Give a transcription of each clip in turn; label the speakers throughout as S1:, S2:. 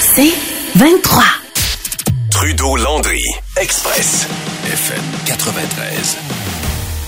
S1: C'est 23.
S2: Trudeau-Landry, Express, FM 93.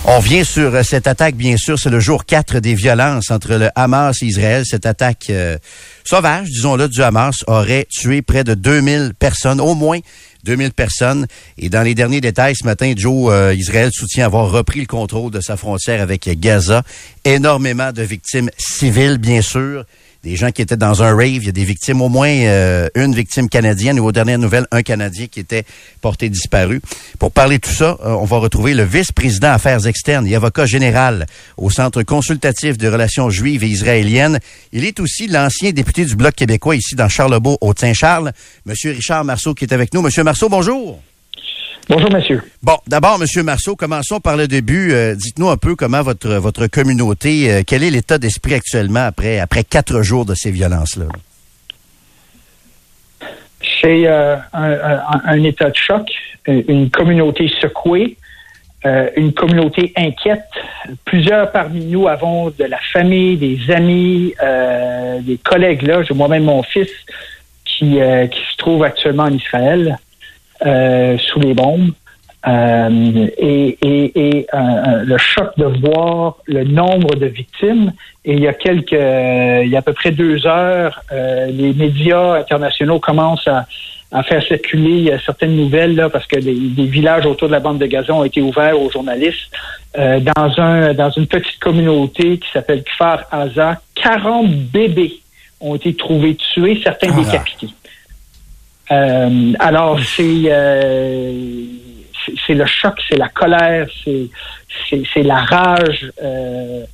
S3: On vient sur euh, cette attaque, bien sûr, c'est le jour 4 des violences entre le Hamas et Israël. Cette attaque euh, sauvage, disons-le, du Hamas aurait tué près de 2000 personnes, au moins 2000 personnes. Et dans les derniers détails, ce matin, Joe, euh, Israël soutient avoir repris le contrôle de sa frontière avec Gaza. Énormément de victimes civiles, bien sûr des gens qui étaient dans un rave. Il y a des victimes, au moins euh, une victime canadienne et aux dernières nouvelles, un Canadien qui était porté disparu. Pour parler de tout ça, euh, on va retrouver le vice-président Affaires externes et avocat général au Centre consultatif de relations juives et israéliennes. Il est aussi l'ancien député du Bloc québécois ici dans Charlebourg, au Saint-Charles. Monsieur Richard Marceau qui est avec nous. Monsieur Marceau, bonjour.
S4: Bonjour, monsieur.
S3: Bon, d'abord, monsieur Marceau, commençons par le début. Euh, dites-nous un peu comment votre votre communauté, euh, quel est l'état d'esprit actuellement après après quatre jours de ces violences-là?
S4: C'est euh, un, état de choc, une communauté secouée, une communauté inquiète. Plusieurs parmi nous avons de la famille, des amis, des collègues là. J'ai moi-même mon fils qui, qui se trouve actuellement en Israël. Euh, sous les bombes. Euh, et, et, euh, le choc de voir le nombre de victimes. Et il y a quelques, il y a à peu près deux heures, les médias internationaux commencent à, à faire circuler certaines nouvelles là, parce que des villages autour de la bande de gazon ont été ouverts aux journalistes. dans un dans une petite communauté qui s'appelle Kfar Aza, 40 bébés ont été trouvés tués, certains ah. décapités. Euh, alors, euh, c'est le choc, c'est la colère, c'est la rage, euh,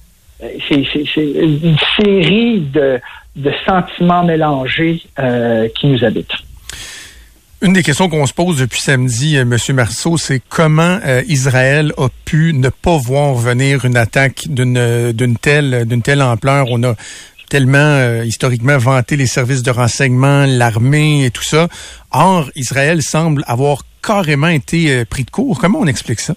S4: c'est une série de, sentiments mélangés qui nous habitent.
S5: Une des questions qu'on se pose depuis samedi, M. Marceau, c'est comment Israël a pu ne pas voir venir une attaque d'une d'une telle d'une telle ampleur. On a tellement euh, historiquement vanté les services de renseignement, l'armée et tout ça. Or, Israël semble avoir carrément été euh, pris de court. Comment on explique ça?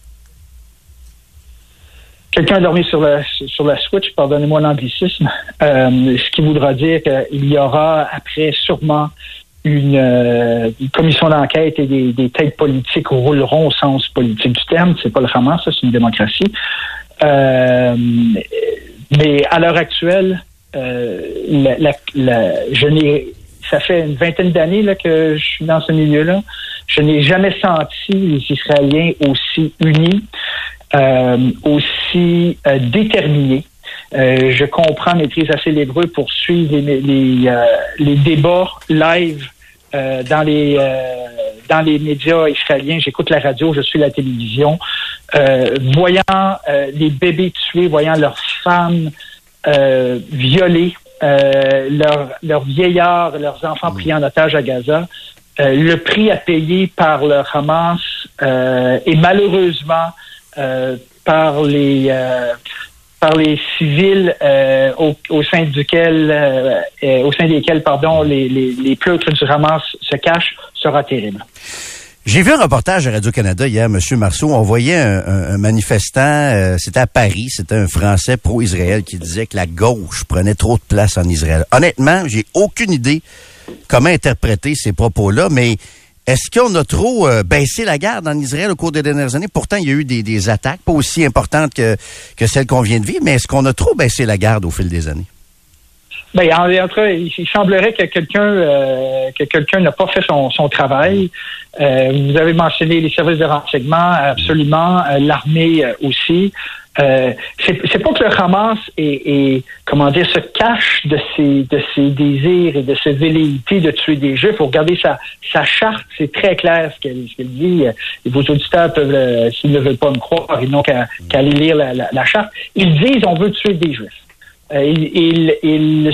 S4: Quelqu'un a dormi sur la, sur la Switch, pardonnez-moi l'anglicisme, euh, ce qui voudra dire qu'il y aura après sûrement une, commission d'enquête et des, têtes politiques rouleront au sens politique du terme. C'est pas le Hamas, c'est une démocratie. mais à l'heure actuelle, euh, je n'ai, ça fait une vingtaine d'années que je suis dans ce milieu-là. Je n'ai jamais senti les Israéliens aussi unis, euh, aussi euh, déterminés. je comprends, maîtrise assez l'hébreu pour suivre les, les, les débats live dans les dans les médias israéliens. J'écoute la radio, je suis la télévision, voyant les bébés tués, voyant leurs femmes euh, violer euh, leurs leur vieillards, leurs enfants mm. pris en otage à Gaza. Euh, le prix à payer par le Hamas euh, et malheureusement par les par les civils au, au, sein duquel au sein desquels pardon les, les, les pleutres du Hamas se cachent sera terrible.
S3: J'ai vu un reportage à Radio-Canada hier, M. Marceau. On voyait un, manifestant, euh, c'était à Paris, c'était un Français pro-Israël qui disait que la gauche prenait trop de place en Israël. Honnêtement, j'ai aucune idée comment interpréter ces propos-là, mais est-ce qu'on a trop euh, baissé la garde en Israël au cours des dernières années? Pourtant, il y a eu des, des attaques, pas aussi importantes que, que celles qu'on vient de vivre, mais est-ce qu'on a trop baissé la garde au fil des années?
S4: Ben, en, il semblerait que quelqu'un euh, que quelqu'un n'a pas fait son, son travail. Euh, vous avez mentionné les services de renseignement, absolument, euh, l'armée aussi. Euh, c'est pas que le Hamas est, comment dire se cache de ses de ses désirs et de ses velléités de tuer des Juifs. Faut regarder sa sa charte, c'est très clair ce qu'elle dit. vos auditeurs peuvent, s'ils ne veulent pas me croire, ils n'ont qu'à aller lire la, la charte. Ils disent on veut tuer des Juifs. Euh, il, il,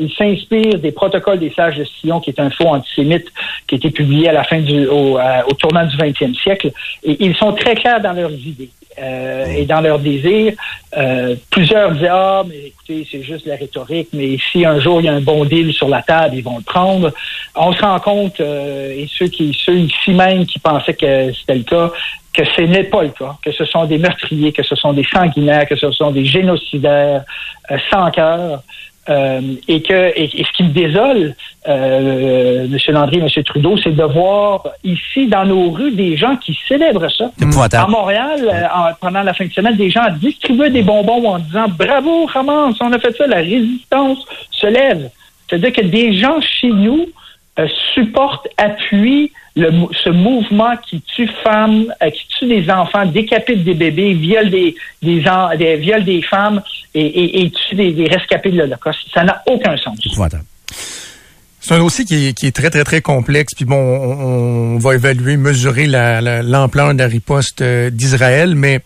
S4: il s'inspire des protocoles des sages de Sion, qui est un faux antisémite qui a été publié à la fin du, au, au tournant du 20e siècle. Et ils sont très clairs dans leurs idées. Euh, et dans leurs désirs. Euh, plusieurs disent Ah, mais écoutez, c'est juste la rhétorique, mais si un jour il y a un bon deal sur la table, ils vont le prendre. On se rend compte, euh, et ceux qui ceux ici même qui pensaient que c'était le cas, que ce n'est pas le cas, que ce sont des meurtriers, que ce sont des sanguinaires, que ce sont des génocidaires sans cœur. Euh, et que et, ce qui me désole, euh, M. Landry, M. Trudeau, c'est de voir ici dans nos rues des gens qui célèbrent ça. À Montréal, euh, pendant la fin de semaine, des gens distribuaient des bonbons en disant Bravo, Hamas, on a fait ça, la résistance se lève. C'est-à-dire que des gens chez nous euh, supportent, appuient ce mouvement qui tue femmes, euh, qui tue des enfants, décapite des bébés, viole des, des, des viole des femmes et, tue des, rescapés de l'Holocauste. Ça n'a aucun sens.
S5: C'est un dossier qui est, qui est, très, très, très complexe. Puis bon, on, on va évaluer, mesurer l'ampleur la, de la riposte euh, d'Israël, mais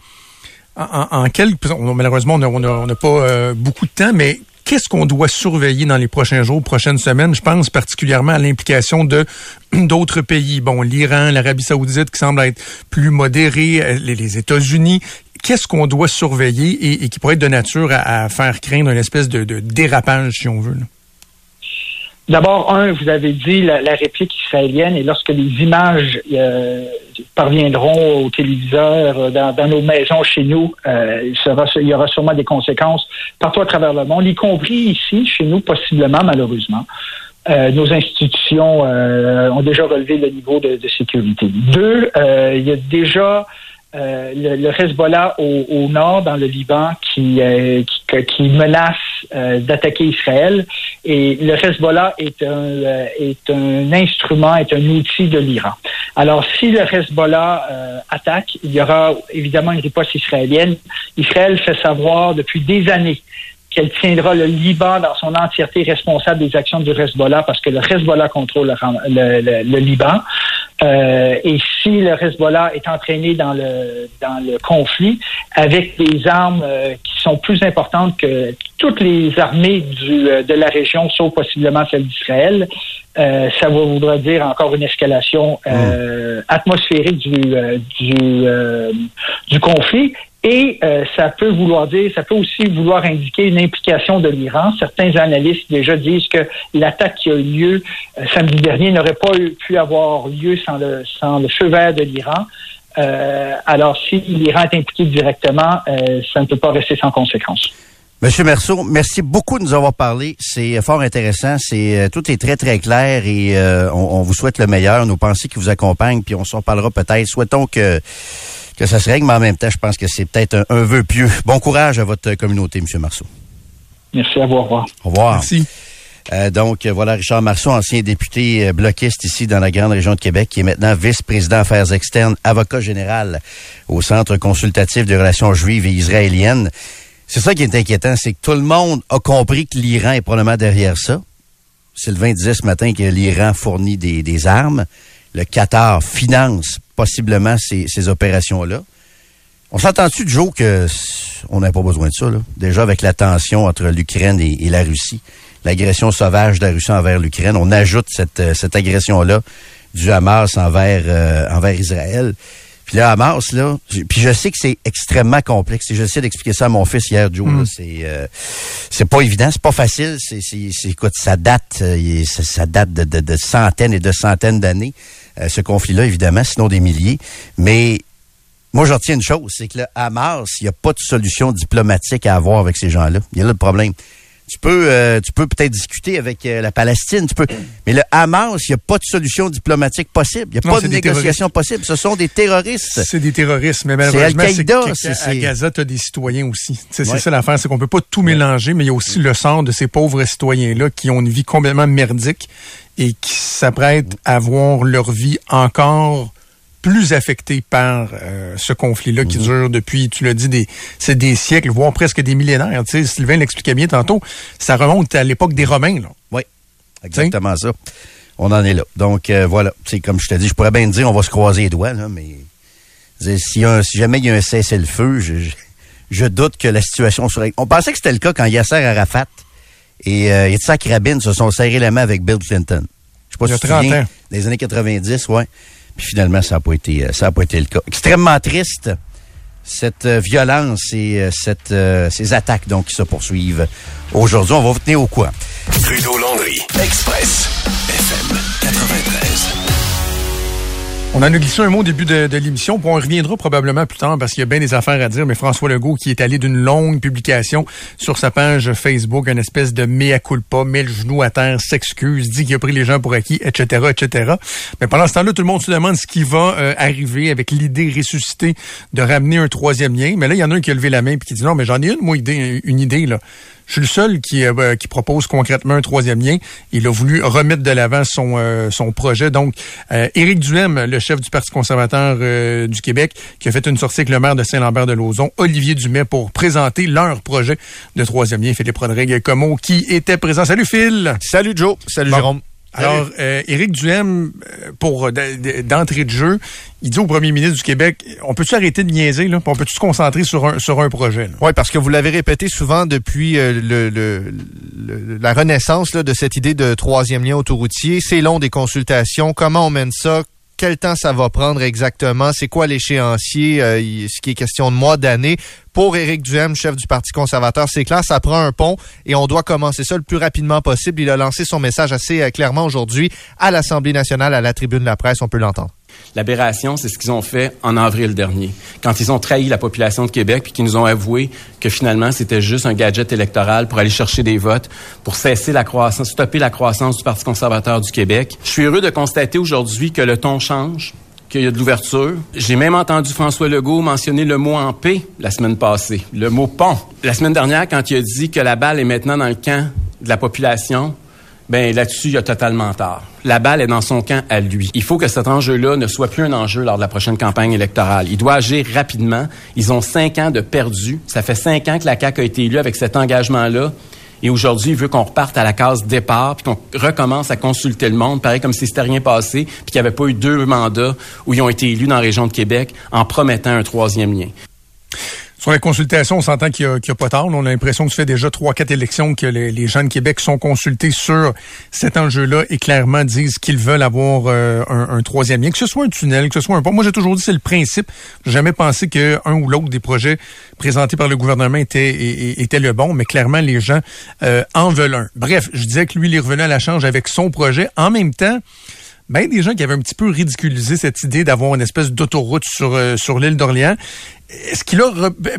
S5: en, en, quelques... Malheureusement, on n'a pas euh, beaucoup de temps, mais Qu'est-ce qu'on doit surveiller dans les prochains jours, prochaines semaines? Je pense particulièrement à l'implication de d'autres pays. Bon, l'Iran, l'Arabie saoudite qui semble être plus modérés, euh, les, États-Unis. Qu'est-ce qu'on doit surveiller et, qui pourrait être de nature à, faire craindre une espèce de, dérapage, si on veut?
S4: D'abord, un, vous avez dit la, réplique israélienne, et lorsque les images euh, parviendront aux téléviseurs euh, dans, nos maisons chez nous, euh, il, y aura sûrement des conséquences partout à travers le monde, y compris ici, chez nous, possiblement, malheureusement. nos institutions ont déjà relevé le niveau de, de sécurité. Deux, il y a déjà euh, le, Hezbollah au, nord, dans le Liban, qui, euh, qui, menace euh, d'attaquer Israël. Et le Hezbollah est un, est un instrument, est un outil de l'Iran. Alors, si le Hezbollah attaque, il y aura évidemment une riposte israélienne. Israël fait savoir depuis des années qu'elle tiendra le Liban dans son entièreté responsable des actions du Hezbollah parce que le Hezbollah contrôle le, le, Liban. Euh, et si le Hezbollah est entraîné dans le dans le conflit avec des armes euh, qui sont plus importantes que toutes les armées du, euh, de la région, sauf possiblement celle d'Israël, ça voudra dire encore une escalation hmm. atmosphérique du, du, du conflit. Et euh, ça peut vouloir dire, ça peut aussi vouloir indiquer une implication de l'Iran. Certains analystes déjà disent que l'attaque qui a eu lieu euh, samedi dernier n'aurait pas pu avoir lieu sans le, sans le feu vert de l'Iran. Euh, alors, si l'Iran est impliqué directement, ça ne peut pas rester sans conséquence.
S3: Monsieur Merceau, merci beaucoup de nous avoir parlé. C'est fort intéressant. C'est tout est très très clair et on, on, vous souhaite le meilleur. Nos pensées qui vous accompagnent, puis on s'en parlera peut-être. Souhaitons que que ça se règle, mais en même temps, je pense que c'est peut-être un, vœu pieux. Bon courage à votre communauté, M. Marceau.
S4: Merci à vous. Au revoir.
S3: Au revoir.
S5: Merci.
S3: Euh, donc, voilà Richard Marceau, ancien député euh, bloquiste ici dans la grande région de Québec, qui est maintenant vice-président affaires externes, avocat général au Centre consultatif de relations juives et israéliennes. C'est ça qui est inquiétant, c'est que tout le monde a compris que l'Iran est probablement derrière ça. Sylvain disait ce matin que l'Iran fournit des, armes. Le Qatar finance possiblement ces, opérations-là. On s'entend-tu, Joe, que on n'a pas besoin de ça, là? Déjà avec la tension entre l'Ukraine et, la Russie, l'agression sauvage de la Russie envers l'Ukraine, on ajoute cette, euh, agression-là du Hamas envers, euh, envers Israël. Puis le Hamas, là, puis je sais que c'est extrêmement complexe. Et j'essaie d'expliquer ça à mon fils hier, Joe. Mm. C'est euh, c'est pas évident, c'est pas facile. C'est écoute, ça date, ça, date de, de, de, centaines et de centaines d'années. Euh, ce conflit-là, évidemment, sinon des milliers. Mais moi, je retiens une chose, c'est que le Hamas, il n'y a pas de solution diplomatique à avoir avec ces gens-là. Il y a là le problème. Tu peux, euh, tu peux peut-être discuter avec euh, la Palestine, tu peux, mais le Hamas, il n'y a pas de solution diplomatique possible. Il n'y a pas de négociation possible. Ce sont des terroristes.
S5: C'est des terroristes, mais malheureusement, c'est à Gaza, tu as des citoyens aussi. C'est ça l'affaire, c'est qu'on peut pas tout mélanger, mais il y a aussi le sort de ces pauvres citoyens-là qui ont une vie complètement merdique et qui s'apprêtent à voir leur vie encore plus affectée par euh, ce conflit-là qui mhm. dure depuis, tu l'as dit, des, c'est des siècles, voire presque des millénaires. Tu sais, Sylvain l'expliquait bien tantôt, ça remonte à l'époque des Romains. Là.
S3: Oui, exactement ça. On en est là. Donc euh, voilà, c'est comme je te dis, je pourrais bien dire, on va se croiser les doigts, là, mais si, jamais il y a un cessez-le-feu, je, je doute que la situation serait... On pensait que c'était le cas quand Yasser Arafat et euh, Yitzhak Rabin se sont serrés la main avec Bill Clinton. Je sais pas
S5: Il y a
S3: si tu te
S5: 30
S3: souviens,
S5: ans.
S3: des années 90, ouais. Puis finalement, ça n'a pas été, euh, ça a pas été le cas. Extrêmement triste cette euh, violence et euh, cette, euh, ces attaques donc qui se poursuivent aujourd'hui. On va vous tenir au courant.
S2: Trudeau-Landry, Express, FM 93.
S5: On en a glissé un mot au début de, l'émission, puis on reviendra probablement plus tard parce qu'il y a bien des affaires à dire, mais François Legault qui est allé d'une longue publication sur sa page Facebook, une espèce de mea culpa, met le genou à terre, s'excuse, dit qu'il a pris les gens pour acquis, etc., etc. Mais pendant ce temps-là, tout le monde se demande ce qui va euh, arriver avec l'idée ressuscitée de ramener un troisième lien. Mais là, il y en a un qui a levé la main et qui dit non, mais j'en ai une, idée, une idée, là. Je suis le seul qui, euh, qui propose concrètement un troisième lien. Il a voulu remettre de l'avant son, euh, son projet. Donc, euh, Éric Duhem, le chef du Parti conservateur euh, du Québec, qui a fait une sortie avec le maire de Saint-Lambert-de-Lauzon, Olivier Dumais, pour présenter leur projet de troisième lien. Philippe Rodrigue Como, qui était présent. Salut Phil!
S6: Salut Joe. Salut
S5: Bon.
S6: Jérôme.
S5: Alors, euh, Éric Duhem, euh, pour euh, d'entrée de jeu, il dit au premier ministre du Québec, on peut-tu arrêter de niaiser, là? On peut-tu se concentrer sur un, sur un projet?
S6: Oui, parce que vous l'avez répété souvent depuis euh, le, le- le- la renaissance là, de cette idée de troisième lien autoroutier. C'est long des consultations. Comment on mène ça? Quel temps ça va prendre exactement? C'est quoi l'échéancier? Euh, ce qui est question de mois, d'années. Pour Éric Duhem, chef du Parti conservateur, c'est clair, ça prend un pont et on doit commencer ça le plus rapidement possible. Il a lancé son message assez euh, clairement aujourd'hui à l'Assemblée nationale, à la tribune de la presse. On peut l'entendre.
S7: L'aberration, c'est ce qu'ils ont fait en avril dernier, quand ils ont trahi la population de Québec puis qu'ils nous ont avoué que finalement c'était juste un gadget électoral pour aller chercher des votes, pour cesser la croissance, stopper la croissance du Parti conservateur du Québec. Je suis heureux de constater aujourd'hui que le ton change qu'il y a de l'ouverture. J'ai même entendu François Legault mentionner le mot en paix la semaine passée, le mot pont. La semaine dernière, quand il a dit que la balle est maintenant dans le camp de la population, ben là-dessus, il a totalement tort. La balle est dans son camp à lui. Il faut que cet enjeu-là ne soit plus un enjeu lors de la prochaine campagne électorale. Il doit agir rapidement. Ils ont cinq ans de perdu. Ça fait cinq ans que la CAQ a été élue avec cet engagement-là. Et aujourd'hui, il veut qu'on reparte à la case départ, puis qu'on recommence à consulter le monde, pareil comme si c'était rien passé, puis qu'il n'y avait pas eu deux mandats où ils ont été élus dans la région de Québec en promettant un troisième lien.
S5: Sur la consultation, on s'entend qu'il n'y a, a pas tard. On a l'impression que ça fait déjà trois, quatre élections que les, les gens de Québec sont consultés sur cet enjeu-là et clairement disent qu'ils veulent avoir euh, un, un troisième lien, que ce soit un tunnel, que ce soit un pont. Moi, j'ai toujours dit c'est le principe. J'ai jamais pensé qu'un ou l'autre des projets présentés par le gouvernement était, était le bon, mais clairement, les gens euh, en veulent un. Bref, je disais que lui, il est revenu à la charge avec son projet. En même temps, ben des gens qui avaient un petit peu ridiculisé cette idée d'avoir une espèce d'autoroute sur, euh, sur l'île d'Orléans. Est-ce qu'il a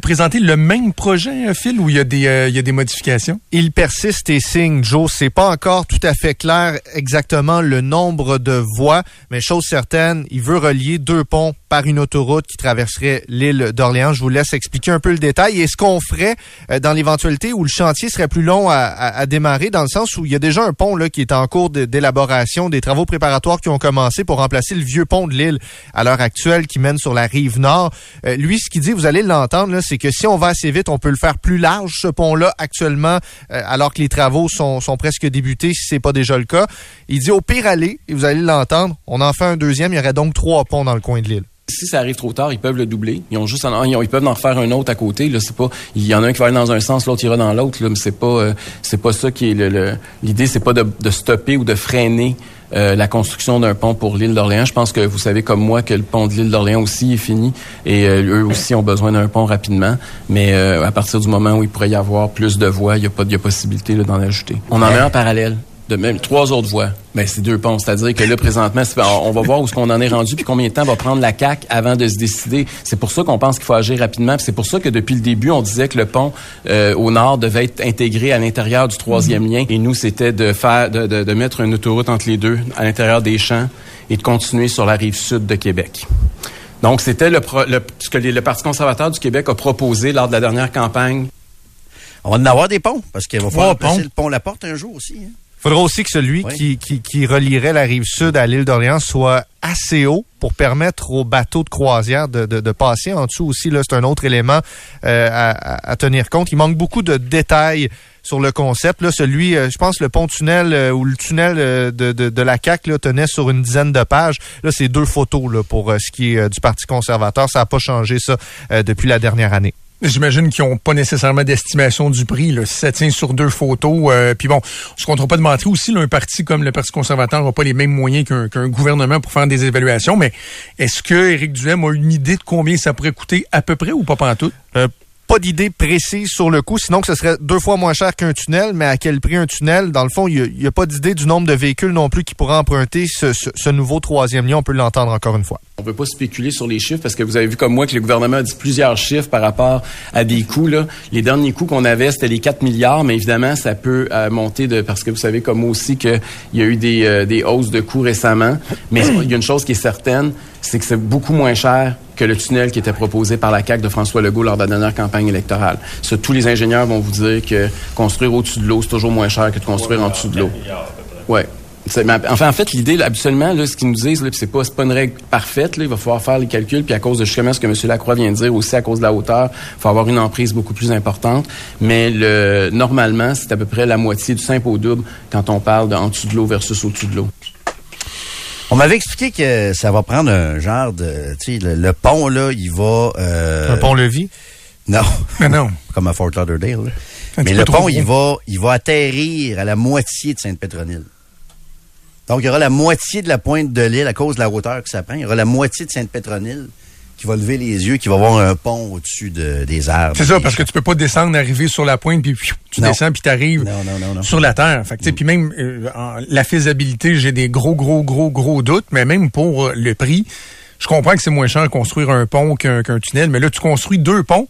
S5: présenté le même projet, euh, Phil, ou il y a des, euh, il y a des modifications?
S6: Il persiste et signe, Joe. C'est pas encore tout à fait clair exactement le nombre de voies, mais chose certaine, il veut relier deux ponts par une autoroute qui traverserait l'île d'Orléans. Je vous laisse expliquer un peu le détail et ce qu'on ferait euh, dans l'éventualité où le chantier serait plus long à, à- à démarrer, dans le sens où il y a déjà un pont là qui est en cours d'élaboration, des travaux préparatoires qui ont commencé pour remplacer le vieux pont de l'île à l'heure actuelle qui mène sur la rive nord. Lui, ce qu'il dit, vous allez l'entendre, c'est que si on va assez vite, on peut le faire plus large, ce pont-là, actuellement, euh, alors que les travaux sont, sont presque débutés, si c'est pas déjà le cas. Il dit au pire aller, et vous allez l'entendre, on en fait un deuxième, il y aurait donc trois ponts dans le coin de l'île.
S7: Si ça arrive trop tard, ils peuvent le doubler. Ils ont juste, ils, peuvent en refaire un autre à côté. Là, c'est pas, il y en a un qui va aller dans un sens, l'autre ira dans l'autre. Là, mais c'est pas, euh, c'est pas ça qui est le- l'idée, c'est pas de, de stopper ou de freiner euh, la construction d'un pont pour l'île d'Orléans. Je pense que vous savez comme moi que le pont de l'île d'Orléans aussi est fini et euh, eux aussi ont besoin d'un pont rapidement. Mais euh, à partir du moment où il pourrait y avoir plus de voies, il y a pas, a possibilité d'en ajouter. On en met un en parallèle. De même trois autres voies. Ben, c'est deux ponts. C'est-à-dire que là, présentement, on va voir où ce qu'on en est rendu puis combien de temps va prendre la CAC avant de se décider. C'est pour ça qu'on pense qu'il faut agir rapidement. puis C'est pour ça que depuis le début, on disait que le pont euh, au nord devait être intégré à l'intérieur du troisième lien. Et nous, c'était de faire, de, de, de mettre une autoroute entre les deux à l'intérieur des champs et de continuer sur la rive sud de Québec. Donc, c'était le, pro- le- ce que les- le Parti conservateur du Québec a proposé lors de la dernière campagne
S3: On va en avoir des ponts, parce qu'il va falloir
S5: Trois
S3: passer le pont La Porte un jour aussi. hein.
S6: Faudra aussi que celui
S3: Oui.
S6: qui, qui, qui relierait la rive sud à l'île d'Orléans soit assez haut pour permettre aux bateaux de croisière de, de, de passer en dessous aussi. Là, c'est un autre élément euh, à, tenir compte. Il manque beaucoup de détails sur le concept. Là, celui, euh, je pense, le pont-tunnel euh, ou le tunnel de, de, de la CAQ là, tenait sur une dizaine de pages. Là, c'est deux photos là, pour ce qui est du Parti conservateur. Ça n'a pas changé, ça, euh, depuis la dernière année.
S5: J'imagine qu'ils n'ont pas nécessairement d'estimation du prix. Là. Si ça tient sur deux photos, euh, puis bon, on se comptera pas de mentir aussi. Là, un parti comme le Parti conservateur n'a pas les mêmes moyens qu'un gouvernement pour faire des évaluations. Mais est-ce que Éric Duhem a une idée de combien ça pourrait coûter à peu près ou pas pantoute?
S6: Euh, pas d'idée précise sur le coût, sinon que ce serait deux fois moins cher qu'un tunnel, mais à quel prix un tunnel? Dans le fond, il n'y a, pas d'idée du nombre de véhicules non plus qui pourraient emprunter ce, nouveau troisième lien. On peut l'entendre encore une fois.
S7: On ne peut pas spéculer sur les chiffres parce que vous avez vu comme moi que le gouvernement a dit plusieurs chiffres par rapport à des coûts. Là. Les derniers coûts qu'on avait, c'était les 4 milliards, mais évidemment, ça peut euh, monter de parce que vous savez comme moi aussi qu'il y a eu des, euh, des hausses de coûts récemment. Mais il y a une chose qui est certaine, c'est que c'est beaucoup moins cher que le tunnel qui était proposé par la CAQ de François Legault lors de la dernière campagne électorale. Ça, tous les ingénieurs vont vous dire que construire au-dessus de l'eau, c'est toujours moins cher que de construire en dessous de l'eau. Ouais. Enfin, en fait, l'idée, absolument, là, ce qu'ils nous disent, c'est pas, pas une règle parfaite. Là, il va falloir faire les calculs, puis à cause de justement ce que M. Lacroix vient de dire, aussi à cause de la hauteur, il faut avoir une emprise beaucoup plus importante. Mais le, normalement, c'est à peu près la moitié du simple au double quand on parle de en dessous de l'eau versus au-dessus de l'eau.
S3: On m'avait expliqué que ça va prendre un genre de, tu sais, le, pont là, il va.
S6: Euh, un pont-levis?
S3: Non.
S5: Mais non.
S3: Comme à Fort Lauderdale. Mais le pont, il va, il va atterrir à la moitié de Sainte-Pétronille. Donc, il y aura la moitié de la pointe de l'île à cause de la hauteur que ça prend. Il y aura la moitié de Sainte-Pétronille qui va lever les yeux, qui va avoir un pont au-dessus de, des arbres.
S5: C'est ça, parce que tu peux pas descendre, arriver sur la pointe, puis tu descends, puis tu arrives sur la terre. Fait que, Puis même euh, la faisabilité, j'ai des gros, gros, gros, gros doutes, mais même pour euh, le prix, je comprends que c'est moins cher de construire un pont qu'un tunnel, mais là, tu construis deux ponts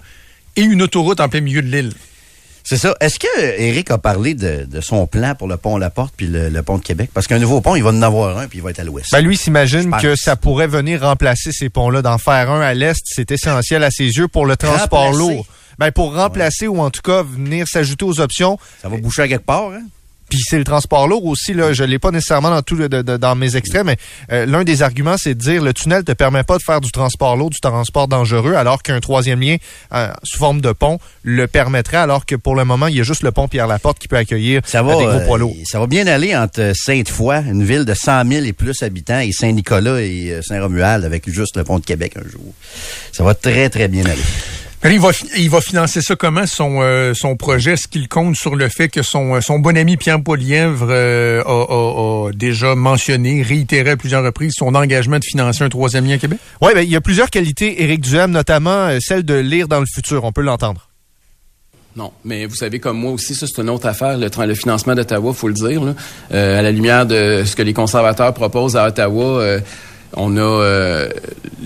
S5: et une autoroute en plein milieu de l'île.
S3: C'est ça. Est-ce que Eric a parlé de, son plan pour le pont La Porte puis le, pont de Québec? Parce qu'un nouveau pont, il va en avoir un puis il va être à l'ouest.
S6: Ben lui s'imagine que ça pourrait venir remplacer ces ponts-là. D'en faire un à l'est, c'est essentiel à ses yeux pour le transport lourd. Ben pour remplacer ou en tout cas venir s'ajouter aux options.
S3: Ça va boucher à quelque part, hein?
S6: Puis c'est le transport lourd aussi, là, je l'ai pas nécessairement dans tout dans mes extraits, mais euh, l'un des arguments, c'est de dire le tunnel te permet pas de faire du transport lourd, du transport dangereux, alors qu'un troisième lien euh, sous forme de pont le permettrait, alors que pour le moment, il y a juste le pont Pierre-Laporte qui peut accueillir
S3: ça va, des gros poids lourds. ça va bien aller entre Sainte-Foy, une ville de 100 000 et plus habitants, et Saint-Nicolas et euh, Saint-Romuald avec juste le pont de Québec un jour. Ça va très, très bien aller.
S5: Il va, il va financer ça comment, son, euh, son projet? Est-ce qu'il compte sur le fait que son, euh, son bon ami Pierre Polièvre euh, a, déjà mentionné, réitéré à plusieurs reprises son engagement de financer un troisième lien à Québec?
S6: Oui, ben, il y a plusieurs qualités, Éric Duhem, notamment celle de lire dans le futur. On peut l'entendre.
S7: Non, mais vous savez comme moi aussi, ça c'est une autre affaire, le, le financement d'Ottawa, faut le dire. Là. à la lumière de ce que les conservateurs proposent à Ottawa, on a euh,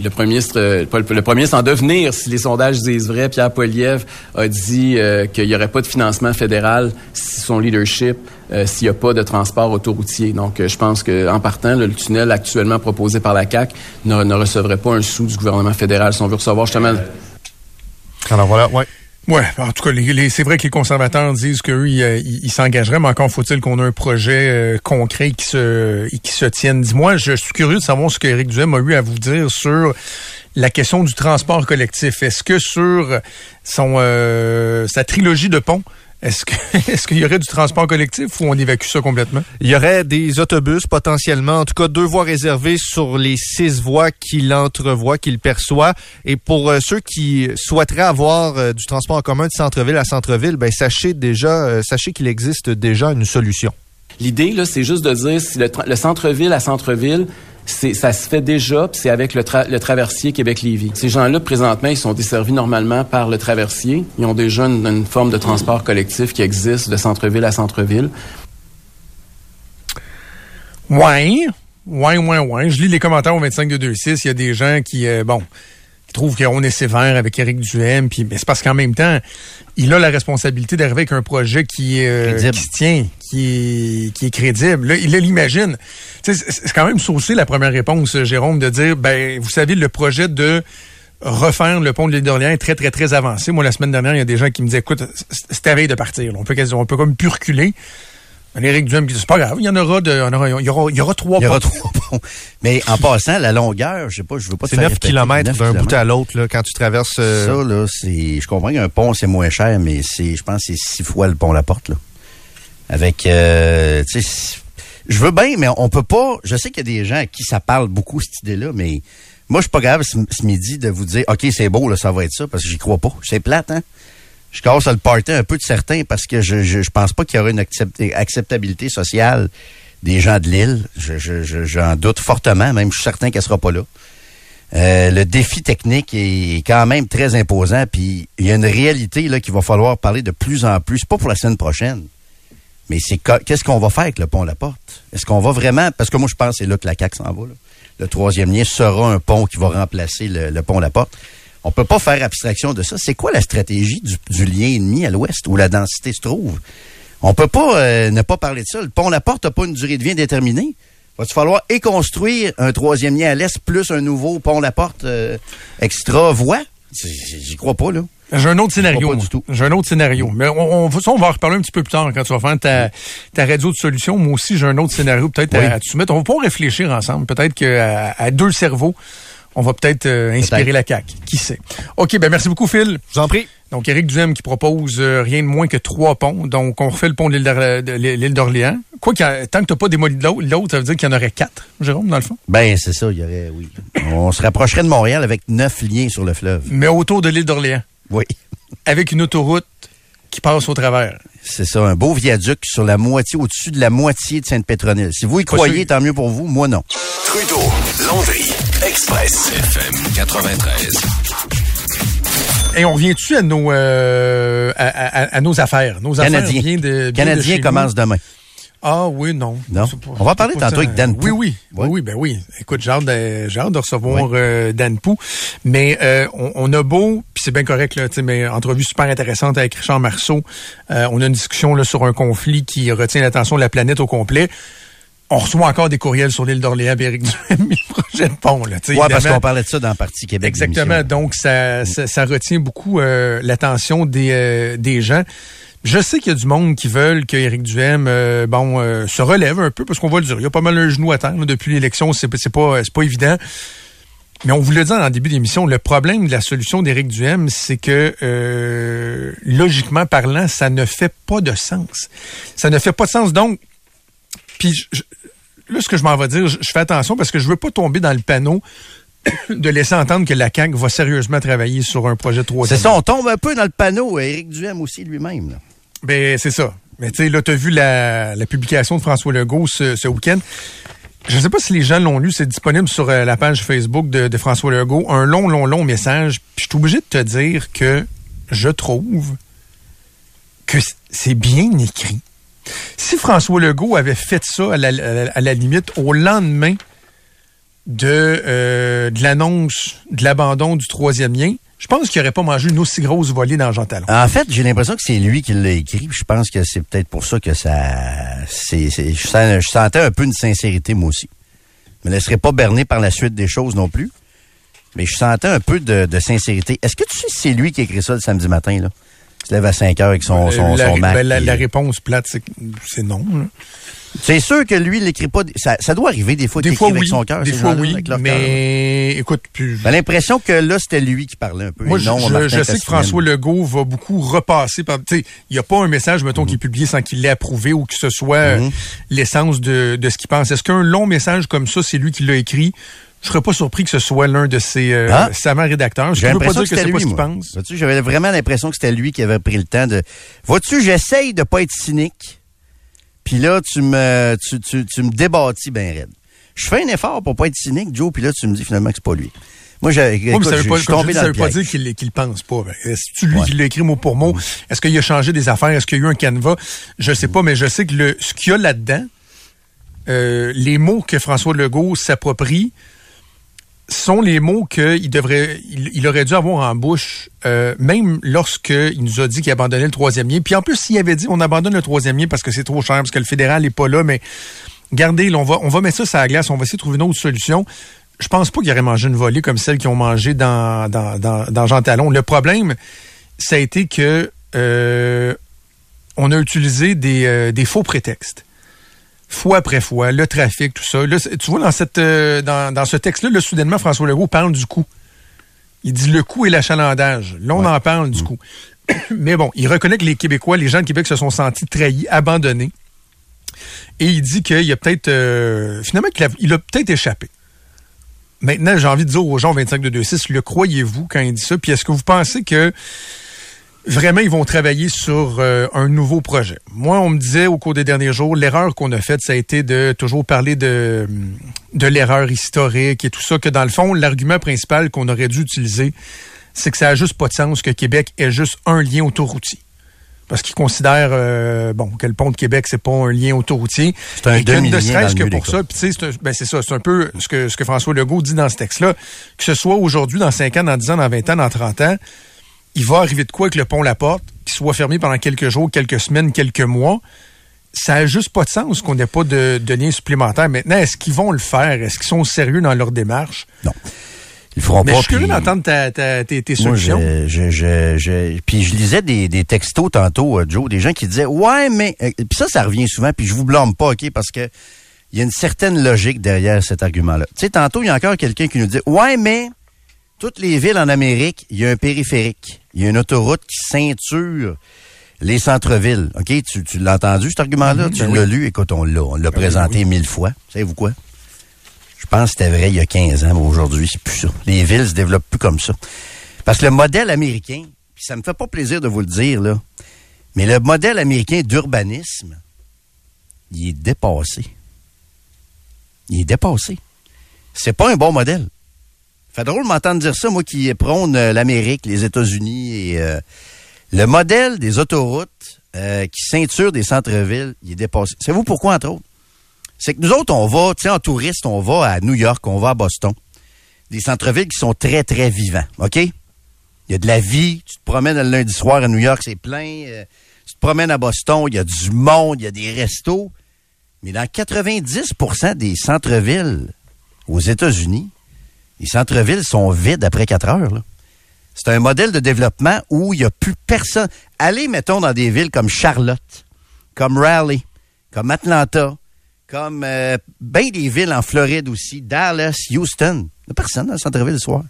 S7: le premier ministre, euh, le premier ministre en devenir, si les sondages disent vrai, Pierre Poilievre a dit euh, qu'il n'y aurait pas de financement fédéral si son leadership, s'il n'y a pas de transport autoroutier. Donc, je pense qu'en partant, le tunnel actuellement proposé par la CAC ne, ne recevrait pas un sou du gouvernement fédéral si on veut recevoir justement.
S6: Alors voilà, ouais.
S5: Ouais, en tout cas, c'est vrai que les conservateurs disent qu'eux, ils s'engageraient, mais encore faut-il qu'on ait un projet euh, concret qui se, qui se tienne. Dis-moi, je suis curieux de savoir ce qu'Éric Duhem a eu à vous dire sur la question du transport collectif. Est-ce que sur son euh, sa trilogie de ponts, est-ce que est-ce qu'il y aurait du transport collectif ou on évacue ça complètement?
S6: Il y aurait des autobus potentiellement, en tout cas deux voies réservées sur les six voies qu'il entrevoit, qu'il perçoit. Et pour euh, ceux qui souhaiteraient avoir euh, du transport en commun de centre-ville à centre-ville, ben sachez déjà, euh, sachez qu'il existe déjà une solution.
S7: L'idée là, c'est juste de dire si le centre-ville à centre-ville ça se fait déjà, c'est avec le, traversier Québec-Lévis. Ces gens-là, présentement, ils sont desservis normalement par le traversier. Ils ont déjà une, forme de transport collectif qui existe de centre-ville à centre-ville.
S5: Ouais, ouais, ouais, ouais. Je lis les commentaires au 25 de 26. Il y a des gens qui, euh, bon, trouve qu'on est sévère avec Éric Duhem, puis c'est parce qu'en même temps, il a la responsabilité d'arriver avec un projet qui, euh, se tient, qui est, qui est crédible. Là, il l'imagine. C'est quand même saucé la première réponse, Jérôme, de dire, ben, vous savez, le projet de refaire le pont de l'île d'Orléans est très, très, très avancé. Moi, la semaine dernière, il y a des gens qui me disaient, écoute, c'est à veille de partir. On peut, on peut comme plus reculer. Éric Duhem qui dit, c'est pas grave, il y en aura, de, il, y aura, il y aura trois
S3: Il y aura trois ponts. Mais en passant, la longueur, je sais pas, je veux pas
S6: te C'est 9 km d'un bout à l'autre, là, quand tu traverses. Euh,
S3: Ça, là, c'est, je comprends qu'un pont, c'est moins cher, mais c'est, je pense que c'est six fois le pont La Porte, là. Avec, euh, tu sais, je veux bien, mais on peut pas, je sais qu'il y a des gens à qui ça parle beaucoup, cette idée-là, mais Moi, je suis pas grave ce, ce midi de vous dire, OK, c'est beau, là, ça va être ça, parce que j'y crois pas. C'est plate, hein? Je casse le party un peu de certains parce que je, je, pense pas qu'il y aura une accept- acceptabilité sociale des gens de l'île. Je, je, j'en doute fortement, même je suis certain qu'elle sera pas là. Euh, le défi technique est quand même très imposant, puis il y a une réalité là qu'il va falloir parler de plus en plus. Pas pour la semaine prochaine, mais c'est qu'est-ce qu'on va faire avec le pont La Porte? Est-ce qu'on va vraiment Parce que moi je pense que c'est là que la CAQ s'en va. Le troisième lien sera un pont qui va remplacer le, le pont La Porte. On peut pas faire abstraction de ça. C'est quoi la stratégie du, du lien ennemi à l'ouest où la densité se trouve? On peut pas euh, ne pas parler de ça. Le pont La Porte n'a pas une durée de vie indéterminée. Va-t-il falloir et construire un troisième lien à l'est plus un nouveau pont La Porte euh, extra voie? J'y crois pas là.
S5: J'ai un autre scénario.
S3: pas du tout.
S5: J'ai un autre scénario. Mais on, on, ça, on va en reparler un petit peu plus tard quand tu vas faire ta, ta radio de solution. Moi aussi, j'ai un autre scénario peut-être
S3: Oui.
S5: à, à te soumettre. On va pouvoir réfléchir ensemble. Peut-être qu'à à deux cerveaux, on va peut-être euh, inspirer la CAQ. Qui sait? OK, ben merci beaucoup, Phil.
S6: Je vous en prie.
S5: Donc, Éric Duhem qui propose euh, rien de moins que trois ponts. Donc, on refait le pont de l'île d'Orléans. Quoi qu'il y a- tant que tu n'as pas démoli de l'autre, l'autre, ça veut dire qu'il y en aurait quatre, Jérôme, dans le fond?
S3: Ben c'est ça. Il y aurait oui. On se rapprocherait de Montréal avec neuf liens sur le fleuve.
S5: Mais autour de l'île d'Orléans,
S3: Oui.
S5: avec une autoroute qui passe au travers.
S3: C'est ça, un beau viaduc sur la moitié, au-dessus de la moitié de Sainte-Pétronille. Si vous y croyez, tant mieux pour vous. Moi, non.
S2: Trudeau, Landry, Express, FM 93.
S5: Et on revient-tu à nos euh, à, à- à nos affaires? Nos affaires
S3: Canadien.
S5: bien de, bien de
S3: Canadien
S5: chez
S3: commence
S5: nous.
S3: demain.
S5: Ah oui, non.
S3: Non?
S5: Pas-
S3: On va parler tantôt avec Dan
S5: Oui,
S3: Pou.
S5: oui.
S3: Ouais.
S5: Oui, oui, ben oui. Écoute, j'ai hâte de, j'ai hâte de recevoir
S3: Oui.
S5: euh, Dan Pou. Mais euh, on, on a beau, puis c'est bien correct, là, tu sais, mais entrevue super intéressante avec Richard Marceau. Euh, on a une discussion là, sur un conflit qui retient l'attention de la planète au complet. On reçoit encore des courriels sur l'île d'Orléans avec Duhem, le projet de pont. Là,
S3: Ouais, parce qu'on parlait de ça dans Parti Québec.
S5: Exactement. Donc, ça, ça, ça retient beaucoup euh, l'attention des, euh, des gens. Je sais qu'il y a du monde qui veulent que Éric Duhem euh, bon, se relève un peu, parce qu'on va le dire. Il y a pas mal un genou à terre là, depuis l'élection. C'est c'est pas, c'est pas évident. Mais on vous le dit en début d'émission, le problème de la solution d'Éric Duhem, c'est que euh, logiquement parlant, ça ne fait pas de sens. Ça ne fait pas de sens. Donc, puis je- là, ce que je m'en vais dire, je, fais attention parce que je veux pas tomber dans le panneau de laisser entendre que la CAQ va sérieusement travailler sur un projet de
S3: C'est
S5: troisième.
S3: ça, on tombe un peu dans le panneau. Éric Duhem aussi lui-même.
S5: Ben, c'est ça. Mais tu sais, là, t'as vu la, la publication de François Legault ce, ce week-end. Je ne sais pas si les gens l'ont lu, c'est disponible sur euh, la page Facebook de, de François Legault. Un long, long, long message. Puis je suis obligé de te dire que je trouve que c'est bien écrit. Si François Legault avait fait ça à la, limite au lendemain de, euh, de l'annonce de l'abandon du troisième lien, je pense qu'il n'aurait pas mangé une aussi grosse volée dans Jean Talon.
S3: En fait, j'ai l'impression que c'est lui qui l'a écrit. Je pense que c'est peut-être pour ça que ça. je, sentais un peu une sincérité, moi aussi. Je me laisserai pas berner par la suite des choses non plus. Mais je sentais un peu de, de sincérité. Est-ce que tu sais si c'est lui qui a écrit ça le samedi matin, là? Il se lève à 5 heures avec son, son,
S5: la,
S3: son Mac.
S5: ben, la-
S3: puis-
S5: la réponse plate, c'est non. là.
S3: C'est sûr que lui, il l'écrit pas. Ça, ça doit arriver des fois
S5: Des
S3: qu'il
S5: fois,
S3: écrit avec
S5: oui.
S3: son cœur.
S5: Des fois, oui. Mais écoute, puis,
S3: J'ai l'impression que là, c'était lui qui parlait un peu.
S5: moi, je,
S3: non
S5: je-
S3: Martin
S5: je sais que. François Legault va beaucoup repasser par. Tu sais, il n'y a pas un message, mettons,
S3: Mhm.
S5: qui est publié sans qu'il l'ait approuvé ou que ce soit euh, l'essence de, de ce qu'il pense. Est-ce qu'un long message comme ça, c'est lui qui l'a écrit? Je serais pas surpris que ce soit l'un de ses euh,
S3: Ah.
S5: savants rédacteurs. Qui veut pas
S3: l'impression
S5: dire
S3: que
S5: que
S3: c'était
S5: c'est pas
S3: lui,
S5: ce qu'il pense.
S3: Vois-tu, J'avais vraiment l'impression que c'était lui qui avait pris le temps de... Vois-tu, j'essaye de pas être cynique. Puis là, tu me, tu, tu, tu me débâtis bien raide. Je fais un effort pour pas être cynique, Joe, puis là, tu me dis finalement que c'est pas lui. Moi, j'ai, écoute,
S5: ça veut
S3: je-
S5: pas,
S3: je
S5: je
S3: tombé
S5: dis,
S3: dans
S5: ça
S3: le
S5: veut pas dire qu'il qu'il pense pas. Ben, Est-ce lui
S3: Ouais.
S5: qui l'a écrit mot pour mot? Est-ce qu'il a changé des affaires? Est-ce qu'il y a eu un canevas? Je sais pas, mais je sais que le, ce qu'il y a là-dedans, euh, les mots que François Legault s'approprie sont les mots qu'il devrait, il, il aurait dû avoir en bouche, euh, même lorsqu'il nous a dit qu'il abandonnait le troisième lien. Puis en plus, s'il avait dit on abandonne le troisième lien parce que c'est trop cher, parce que le fédéral n'est pas là, mais gardez, on va, on va mettre ça sur la glace, on va essayer de trouver une autre solution. Je pense pas qu'il aurait mangé une volée comme celle qu'ils ont mangé dans, dans, dans, dans Jean Talon. Le problème, ça a été que euh, on a utilisé des, euh, des faux prétextes. Fois après fois, le trafic, tout ça. Là, tu vois, dans, cette, euh, dans, dans ce texte-là, là, soudainement, François Legault parle du coût. Il dit le coût et l'achalandage. Là, on en parle du coût. Mais bon, il reconnaît que les Québécois, les gens de Québec se sont sentis trahis, abandonnés. Et il dit qu'il a peut-être... euh, finalement, qu'il a, il a peut-être échappé. Maintenant, j'ai envie de dire aux gens 25 de 26, le croyez-vous quand il dit ça? Puis est-ce que vous pensez que vraiment ils vont travailler sur euh, un nouveau projet? Moi, on me disait au cours des derniers jours, l'erreur qu'on a faite, ça a été de toujours parler de, de l'erreur historique et tout ça, que dans le fond, l'argument principal qu'on aurait dû utiliser, c'est que ça a juste pas de sens que Québec ait juste un lien autoroutier parce qu'ils considèrent euh, bon que le pont de Québec c'est pas un lien autoroutier.
S3: C'est un demi
S5: Ne serait-ce que pour ça, puis tu sais, c'est ben c'est ça, c'est un peu ce que ce que François Legault dit dans ce texte-là, que ce soit aujourd'hui, dans 5 ans, dans 10 ans, dans 20 ans, dans 30 ans, il va arriver de quoi avec le pont La Porte, qu'il soit fermé pendant quelques jours, quelques semaines, quelques mois. Ça a juste pas de sens qu'on n'ait pas de, de lien supplémentaire. Maintenant, est-ce qu'ils vont le faire? Est-ce qu'ils sont sérieux dans leur démarche?
S3: Non. Ils feront
S5: Mais
S3: pas.
S5: je suis curieux d'entendre tes, tes
S3: Moi,
S5: solutions.
S3: je, je, je, je- puis je lisais des, des textos tantôt, euh, Joe, des gens qui disaient ouais, mais euh, puis ça, ça revient souvent. Puis je vous blâme pas, ok, parce que il y a une certaine logique derrière cet argument-là. Tu sais, tantôt il y a encore quelqu'un qui nous dit ouais, mais toutes les villes en Amérique, il y a un périphérique, il y a une autoroute qui ceinture les centres-villes. Ok, tu, tu l'as entendu cet argument-là,
S5: Mhm,
S3: tu
S5: ben
S3: l'as lu? Écoute, on l'a, on l'a présenté mille fois. Savez-vous quoi? Je pense que c'était vrai il y a 15 ans, mais aujourd'hui, c'est plus ça. Les villes se développent plus comme ça. Parce que le modèle américain, puis ça me fait pas plaisir de vous le dire, là, mais le modèle américain d'urbanisme, il est dépassé. Il est dépassé. C'est pas un bon modèle. Fait drôle m'entendre dire ça, moi qui prône euh, l'Amérique, les États-Unis et euh, le modèle des autoroutes euh, qui ceinturent des centres-villes, il est dépassé. Savez-vous pourquoi, entre autres? C'est que nous autres, on va, tu sais, en touriste, on va à New York, on va à Boston. Des centres-villes qui sont très, très vivants, OK? Il y a de la vie. Tu te promènes le lundi soir à New York, c'est plein. Tu te promènes à Boston, il y a du monde, il y a des restos. Mais dans 90% des centres-villes aux États-Unis, les centres-villes sont vides après 4 heures. C'est un modèle de développement où il n'y a plus personne. Allez, mettons, dans des villes comme Charlotte, comme Raleigh, comme Atlanta, comme euh, bien des villes en Floride aussi, Dallas, Houston. Il n'y a personne dans le centre-ville le soir.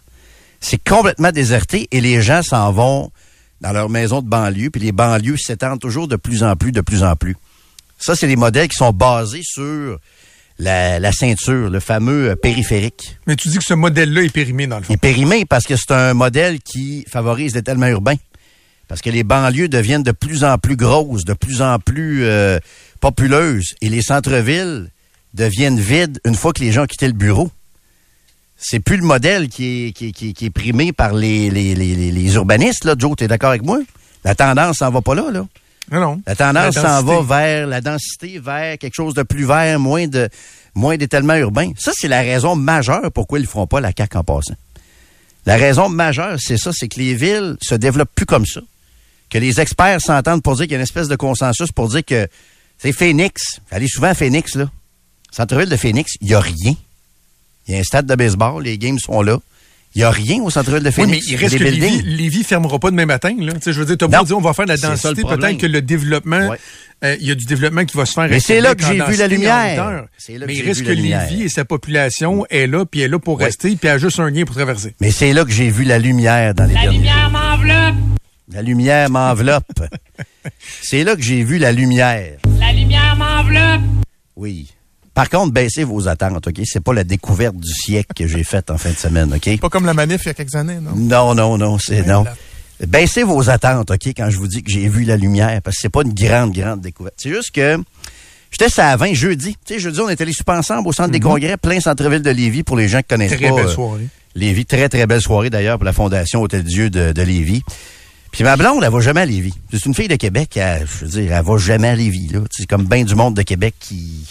S3: C'est complètement déserté et les gens s'en vont dans leur maison de banlieue, puis les banlieues s'étendent toujours de plus en plus, de plus en plus. Ça, c'est des modèles qui sont basés sur la, la ceinture, le fameux euh, périphérique.
S5: Mais tu dis que ce modèle-là est périmé dans le fond.
S3: Il est périmé parce que c'est un modèle qui favorise l'étalement urbain. Parce que les banlieues deviennent de plus en plus grosses, de plus en plus euh, populeuses. Et les centres-villes deviennent vides une fois que les gens ont quitté le bureau. C'est plus le modèle qui est, qui est, qui est- qui est primé par les, les, les, les- les urbanistes. Là. Joe, tu es d'accord avec moi? La tendance s'en va pas là. là.
S5: Non, non.
S3: La tendance s'en va vers la densité, vers quelque chose de plus vert, moins de moins d'étalement urbain. Ça, c'est la raison majeure pourquoi ils ne feront pas la CAQ en passant. La raison majeure, c'est ça, c'est que les villes se développent plus comme ça. Que les experts s'entendent pour dire qu'il y a une espèce de consensus pour dire que c'est Phoenix. Allez souvent à Phoenix, là. Centre-ville de Phoenix, il n'y a rien. Il y a un stade de baseball, les games sont là. Il n'y a rien au centre-ville de
S5: Oui, mais
S3: Phoenix.
S5: il reste
S3: y a
S5: que Lévis. Lévis fermera pas demain matin. Là. Tu sais, je veux dire, t'as beau
S3: Non.
S5: dire on va faire de la densité, peut-être que le développement,
S3: Ouais.
S5: euh, il y a du développement qui va se faire.
S3: Mais c'est là que j'ai vu la lumière. là que
S5: Mais il reste que. Lévis et sa population est là, puis elle est là pour
S3: Ouais.
S5: rester, puis elle a juste un lien pour traverser.
S3: Mais c'est là que j'ai vu la lumière dans les
S8: La lumière m'enveloppe.
S3: La lumière m'enveloppe. c'est là que j'ai vu la lumière.
S8: La lumière m'enveloppe.
S3: Oui. Par contre, baissez vos attentes, OK? C'est pas la découverte du siècle que j'ai faite en fin de semaine, OK?
S6: Pas comme la manif il y a quelques années, non?
S3: Non, non, non, c'est non. Baissez vos attentes, OK, quand je vous dis que j'ai vu la lumière, parce que c'est pas une grande, grande découverte. C'est juste que j'étais ça à 20 jeudi. Tu sais, jeudi, on est allés super ensemble au centre des congrès, plein centre-ville de Lévis pour les gens qui connaissent
S5: Très
S3: pas.
S5: belle
S3: euh,
S5: soirée.
S3: Lévis, très, très belle soirée d'ailleurs pour la Fondation Hôtel Dieu de, de Lévis. Puis ma blonde, elle va jamais à Lévis. C'est une fille de Québec, elle, je veux dire, elle va jamais à Lévis. Là. C'est comme bien du monde de Québec qui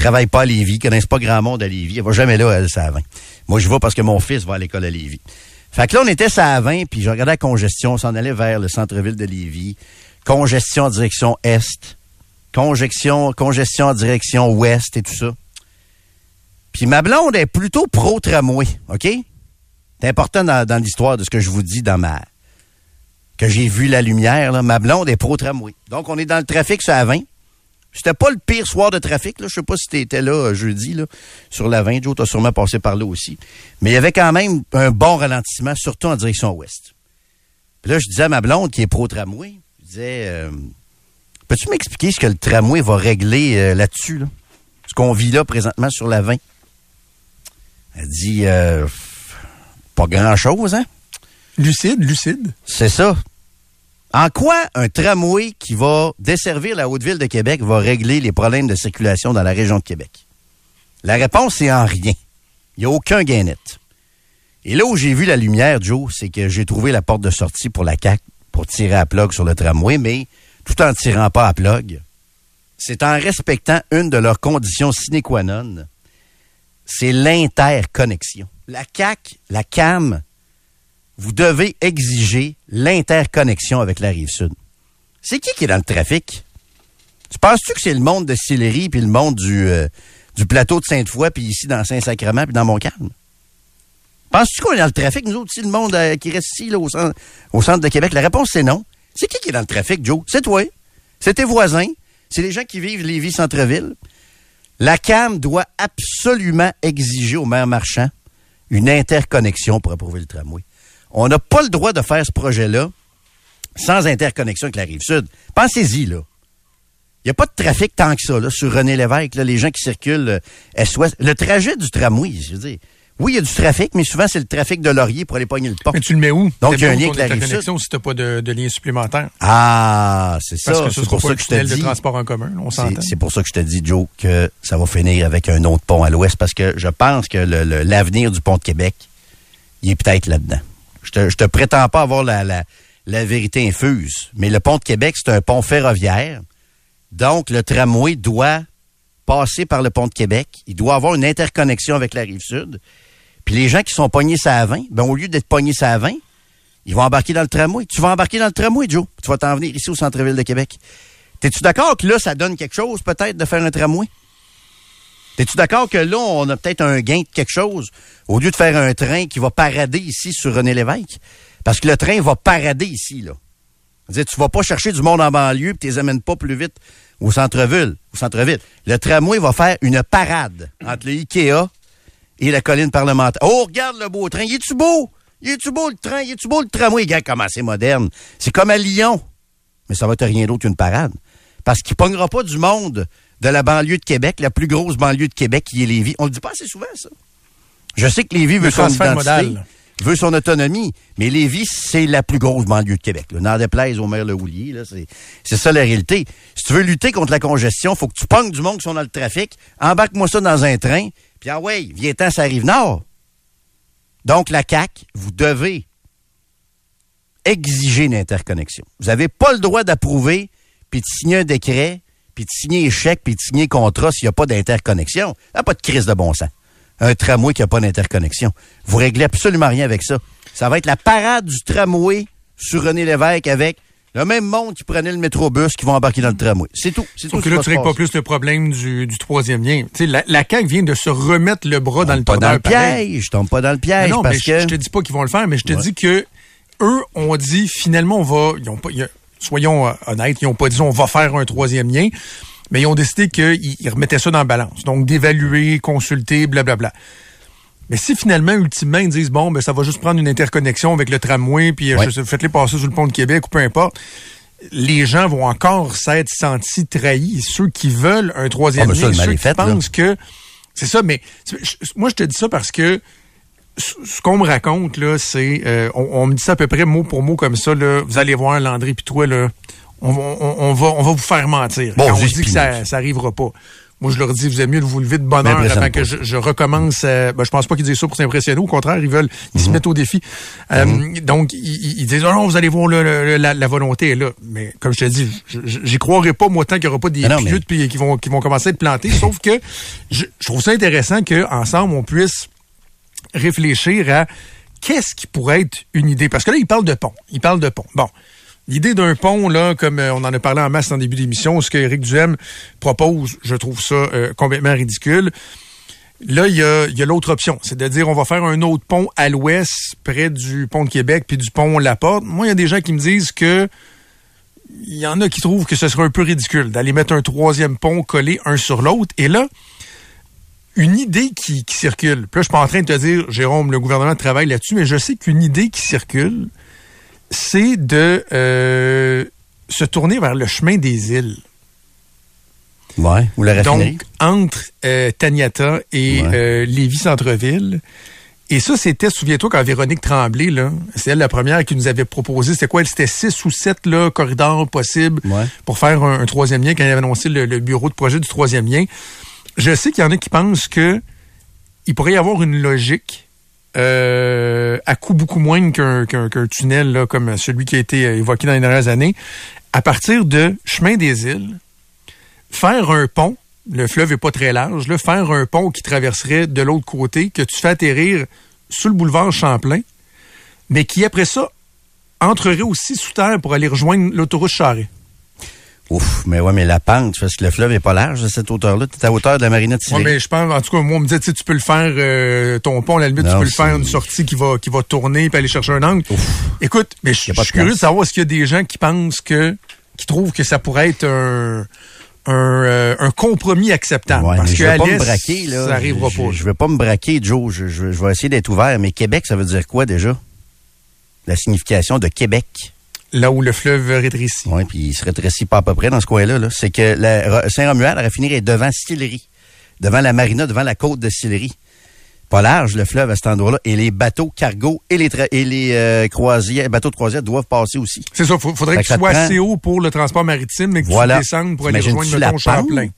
S3: travaille pas à Lévis, connaissent pas grand monde à Lévis. Elle va jamais là, elle, ça à 20. Moi, je vais parce que mon fils va à l'école à Lévis. Fait que là, on était ça à 20, puis je regardais la congestion, on s'en allait vers le centre-ville de Lévis. Congestion en direction est. Congestion, en direction ouest et tout ça. Puis ma blonde est plutôt pro-tramway, OK? C'est important dans, l'histoire de ce que je vous dis dans ma... que j'ai vu la lumière. Ma blonde est pro-tramway. Donc, on est dans le trafic la 20. C'était pas le pire soir de trafic, là. Je sais pas si t'étais là euh, jeudi, là, sur la 20. Joe, t'as sûrement passé par là aussi. Mais il y avait quand même un bon ralentissement, surtout en direction ouest. Puis là, je disais à ma blonde qui est pro-tramway, je disais, euh, peux-tu m'expliquer ce que le tramway va régler euh, là-dessus, là? Ce qu'on vit là présentement sur la 20? Elle dit euh, pas grand-chose, hein?
S5: Lucide, lucide.
S3: C'est ça. En quoi un tramway qui va desservir la Haute-Ville de Québec va régler les problèmes de circulation dans la région de Québec? La réponse c'est en rien. Il n'y a aucun gain net. Et là où j'ai vu la lumière, Joe, c'est que j'ai trouvé la porte de sortie pour la CAQ pour tirer à plug sur le tramway, mais tout en tirant pas à plug, c'est en respectant une de leurs conditions sine qua non, c'est l'interconnexion. La CAQ, la CAM, vous devez exiger l'interconnexion avec la rive sud. C'est qui qui est dans le trafic? Tu penses-tu que c'est le monde de Sillery puis le monde du, euh, plateau de Sainte-Foy puis ici dans Saint-Sacrement puis dans Montcalm? Penses-tu qu'on est dans le trafic, nous autres, ici, le monde euh, qui reste ici, au centre, au centre de Québec? La réponse, c'est non. C'est qui qui est dans le trafic, Joe? C'est toi. C'est tes voisins. C'est les gens qui vivent les vies centre-ville. La CAM doit absolument exiger au maire marchand une interconnexion pour approuver le tramway. On n'a pas le droit de faire ce projet-là sans interconnexion avec la rive sud. Pensez-y, là. Il n'y a pas de trafic tant que ça, là, sur René Lévesque, là, les gens qui circulent euh, est-ouest. Le trajet du tramway, je veux dire. Oui, il y a du trafic, mais souvent, c'est le trafic de Laurier pour aller pogner le pont.
S5: Mais tu le mets où?
S3: Donc, il y a un lien avec la
S5: ton
S3: rive sud?
S5: interconnexion si t'as pas de, de lien supplémentaire?
S3: Ah, c'est ça.
S5: Parce que ce
S3: C'est pour
S5: pas
S3: ça que je te
S5: de
S3: dis.
S5: transport en commun, on
S3: C'est
S5: s'entend.
S3: c'est pour ça que je te dis, Joe, que ça va finir avec un autre pont à l'ouest parce que je pense que le- le- l'avenir du pont de Québec, il est peut-être là-dedans. Je te, te prétends pas avoir la vérité infuse, mais le pont de Québec, c'est un pont ferroviaire. Donc, le tramway doit passer par le pont de Québec. Il doit avoir une interconnexion avec la rive sud. Puis les gens qui sont pognés ça à 20, ben, au lieu d'être pognés ça à 20, ils vont embarquer dans le tramway. Tu vas embarquer dans le tramway, Joe. Tu vas t'en venir ici au centre-ville de Québec. T'es-tu d'accord que là, ça donne quelque chose, peut-être, de faire un tramway? T'es-tu d'accord que là, on a peut-être un gain de quelque chose au lieu de faire un train qui va parader ici sur René Lévesque? Parce que le train va parader ici, là. C'est-à-dire, tu vas pas chercher du monde en banlieue et tu les amènes pas plus vite au centre-ville. Au centre-ville. Le tramway va faire une parade entre le Ikea et la colline parlementaire. Oh, regarde le beau train. Il est-tu beau? Il est-tu beau le train? Il est-tu beau le tramway? Regarde comment c'est moderne. C'est comme à Lyon. Mais ça va être rien d'autre qu'une parade. Parce qu'il pognera pas du monde de la banlieue de Québec, la plus grosse banlieue de Québec qui est Lévis. On le dit pas assez souvent, ça. Je sais que Lévis veut son identité,
S5: modal.
S3: veut son autonomie, mais Lévis, c'est la plus grosse banlieue de Québec. N'en déplaise au maire Le Houlier, là, c'est, ça la réalité. Si tu veux lutter contre la congestion, faut que tu pognes du monde qui sont dans le trafic, embarque-moi ça dans un train, puis ah ouais, viens-t'en, ça arrive nord. Donc, la CAQ, vous devez exiger une interconnexion. Vous n'avez pas le droit d'approuver, puis de signer un décret, puis de signer chèque, puis de signer contrat s'il n'y a pas d'interconnexion. Il n'y a pas de crise de bon sens. Un tramway qui n'a pas d'interconnexion. Vous réglez absolument rien avec ça. Ça va être la parade du tramway sur René Lévesque avec le même monde qui prenait le métrobus qui vont embarquer dans le tramway. C'est tout. C'est tout.
S5: Que là,
S3: va
S5: tu règles pas plus le problème du, du troisième lien. Tu sais, la, la CAQ vient de se remettre le bras dans le
S3: Pas dans le piège. Je tombe pas dans le piège
S5: Non, non,
S3: parce
S5: mais je-
S3: que.
S5: je te dis pas qu'ils vont le faire, mais je te
S3: Ouais.
S5: dis que eux ont dit finalement on va, ils ont pas, ils- soyons euh, honnêtes, ils ont pas dit on va faire un troisième lien, mais ils ont décidé qu'ils ils remettaient ça dans la balance, donc d'évaluer, consulter, blablabla. Mais si finalement, ultimement, ils disent bon, ben ça va juste prendre une interconnexion avec le tramway, puis euh,
S3: Ouais.
S5: faites-les passer sur le pont de Québec ou peu importe. Les gens vont encore s'être sentis trahis. Ceux qui veulent un troisième
S3: Ah, ben ça,
S5: lien, ceux qui
S3: fait, là.
S5: pensent que c'est ça, mais moi je te dis ça parce que ce qu'on me raconte, là, c'est. euh, on, on me dit ça à peu près mot pour mot comme ça, là. Vous allez voir, Landry, puis toi, là, on, va- on, on va, on va vous faire mentir.
S3: Bon,
S5: Quand on dit que ça, ça arrivera pas. Moi, je leur dis, vous êtes mieux de vous lever de bonne heure
S3: M'impressionne
S5: avant que je, je recommence. euh, ben, je pense pas qu'ils disent ça pour s'impressionner. Au contraire, ils veulent, ils
S3: Mhm.
S5: se mettent au défi. Euh, Donc, ils, disent, oh non, vous allez voir, le- la, la volonté est là. Mais comme je te dis, j'y croirais pas, moi, tant qu'il y aura pas des
S3: mais-
S5: pilotes puis qui vont, qui vont commencer à être plantés. Sauf que je, je trouve ça intéressant qu'ensemble, on puisse réfléchir à qu'est-ce qui pourrait être une idée. Parce que là, il parle de pont. Il parle de pont. Bon. L'idée d'un pont, là, comme euh, on en a parlé en masse en début d'émission, ce que Éric Duhem propose, je trouve ça euh, complètement ridicule. Là, il y a, il y a l'autre option, c'est de dire on va faire un autre pont à l'ouest, près du pont de Québec, puis du pont La Porte. Moi, il y a des gens qui me disent que il y en a qui trouvent que ce serait un peu ridicule d'aller mettre un troisième pont collé un sur l'autre. Et là, une idée qui, qui circule. Puis là, je suis pas en train de te dire, Jérôme, le gouvernement travaille là-dessus, mais je sais qu'une idée qui circule, c'est de euh, se tourner vers le chemin des îles.
S3: Ouais, ou la raffinerie.
S5: Donc, entre euh, Taniata et
S3: Ouais.
S5: euh, Lévis-Centreville. Et ça, c'était, souviens-toi, quand Véronique Tremblay, là, c'est elle la première qui nous avait proposé, c'était quoi? C'était six ou sept là, corridors possibles
S3: Ouais.
S5: pour faire un, un troisième lien quand il avait annoncé le, le bureau de projet du troisième lien. Je sais qu'il y en a qui pensent que il pourrait y avoir une logique euh, à coût beaucoup moins qu'un tunnel comme celui qui a été euh, évoqué dans les dernières années, à partir de Chemin des Îles, faire un pont, le fleuve est pas très large, faire un pont qui traverserait de l'autre côté, que tu fais atterrir sur le boulevard Champlain, mais qui après ça entrerait aussi sous terre pour aller rejoindre l'autoroute Charret.
S3: Ouf, mais ouais, mais la pente, parce que le fleuve est pas large de cette hauteur-là. T'es à hauteur de la marina de
S5: Ouais,
S3: Sillery.
S5: mais je pense, en tout cas, moi, on me dit, tu tu peux le faire, euh, ton pont, à la limite,
S3: Non,
S5: tu peux le faire une sortie qui va, qui va tourner puis aller chercher un angle. Écoute, mais je suis curieux de savoir est-ce qu'il y a des gens qui pensent que, qui trouvent que ça pourrait être un, un, euh, un compromis acceptable.
S3: Ouais,
S5: parce que
S3: je vais
S5: à
S3: pas me braquer, là.
S5: ça arrivera
S3: je,
S5: pas.
S3: Je, je vais pas me braquer, Joe. Je, je, je vais essayer d'être ouvert. Mais Québec, ça veut dire quoi déjà? La signification de Québec.
S5: Là où le fleuve rétrécit.
S3: Oui, puis il se rétrécit pas à peu près dans ce coin-là. -là, c'est que Saint-Romuald, la raffinerie est devant Sillery. Devant la marina, devant la côte de Sillery. Pas large, le fleuve, à cet endroit-là. Et les bateaux cargo et les, tra- et les euh, croisières, bateaux de croisière doivent passer aussi.
S5: C'est ça, faut- faudrait que
S3: que
S5: tu sois
S3: prend-
S5: assez haut pour le transport maritime, mais que
S3: Voilà.
S5: tu descendes pour aller rejoindre, mettons, Champlain?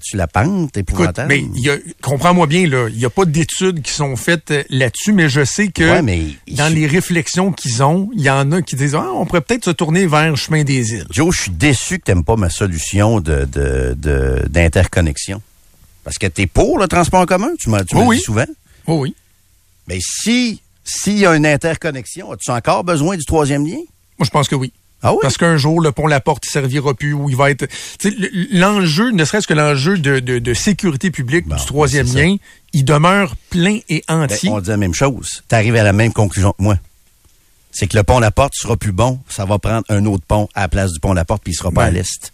S3: Tu la pente épouvantable?
S5: Mais il y a- comprends-moi bien, là, il n'y a pas d'études qui sont faites euh, là-dessus, mais je sais que
S3: Ouais, mais
S5: dans les réflexions qu'ils ont, il y en a qui disent ah, on pourrait peut-être se tourner vers chemin des îles.
S3: Joe, je suis déçu que t'aimes pas ma solution de, de, de- d'interconnexion. Parce que t'es pour le transport en commun, tu m'as, tu
S5: Oui,
S3: dit souvent.
S5: Oui.
S3: Mais si, s'il y a une interconnexion, as-tu encore besoin du troisième lien?
S5: Moi, je pense que oui.
S3: Ah oui?
S5: Parce qu'un jour, le pont La Porte, il servira plus, ou il va être... Tu l'enjeu, ne serait-ce que l'enjeu de, de- de sécurité publique
S3: Bon,
S5: du troisième
S3: c'est ça.
S5: lien, il demeure plein et
S3: Ben,
S5: entier.
S3: on dit la même chose. T'arrives à la même conclusion que moi. C'est que le pont La Porte sera plus bon, ça va prendre un autre pont à la place du pont La Porte, puis il sera pas
S5: Ouais.
S3: à l'est.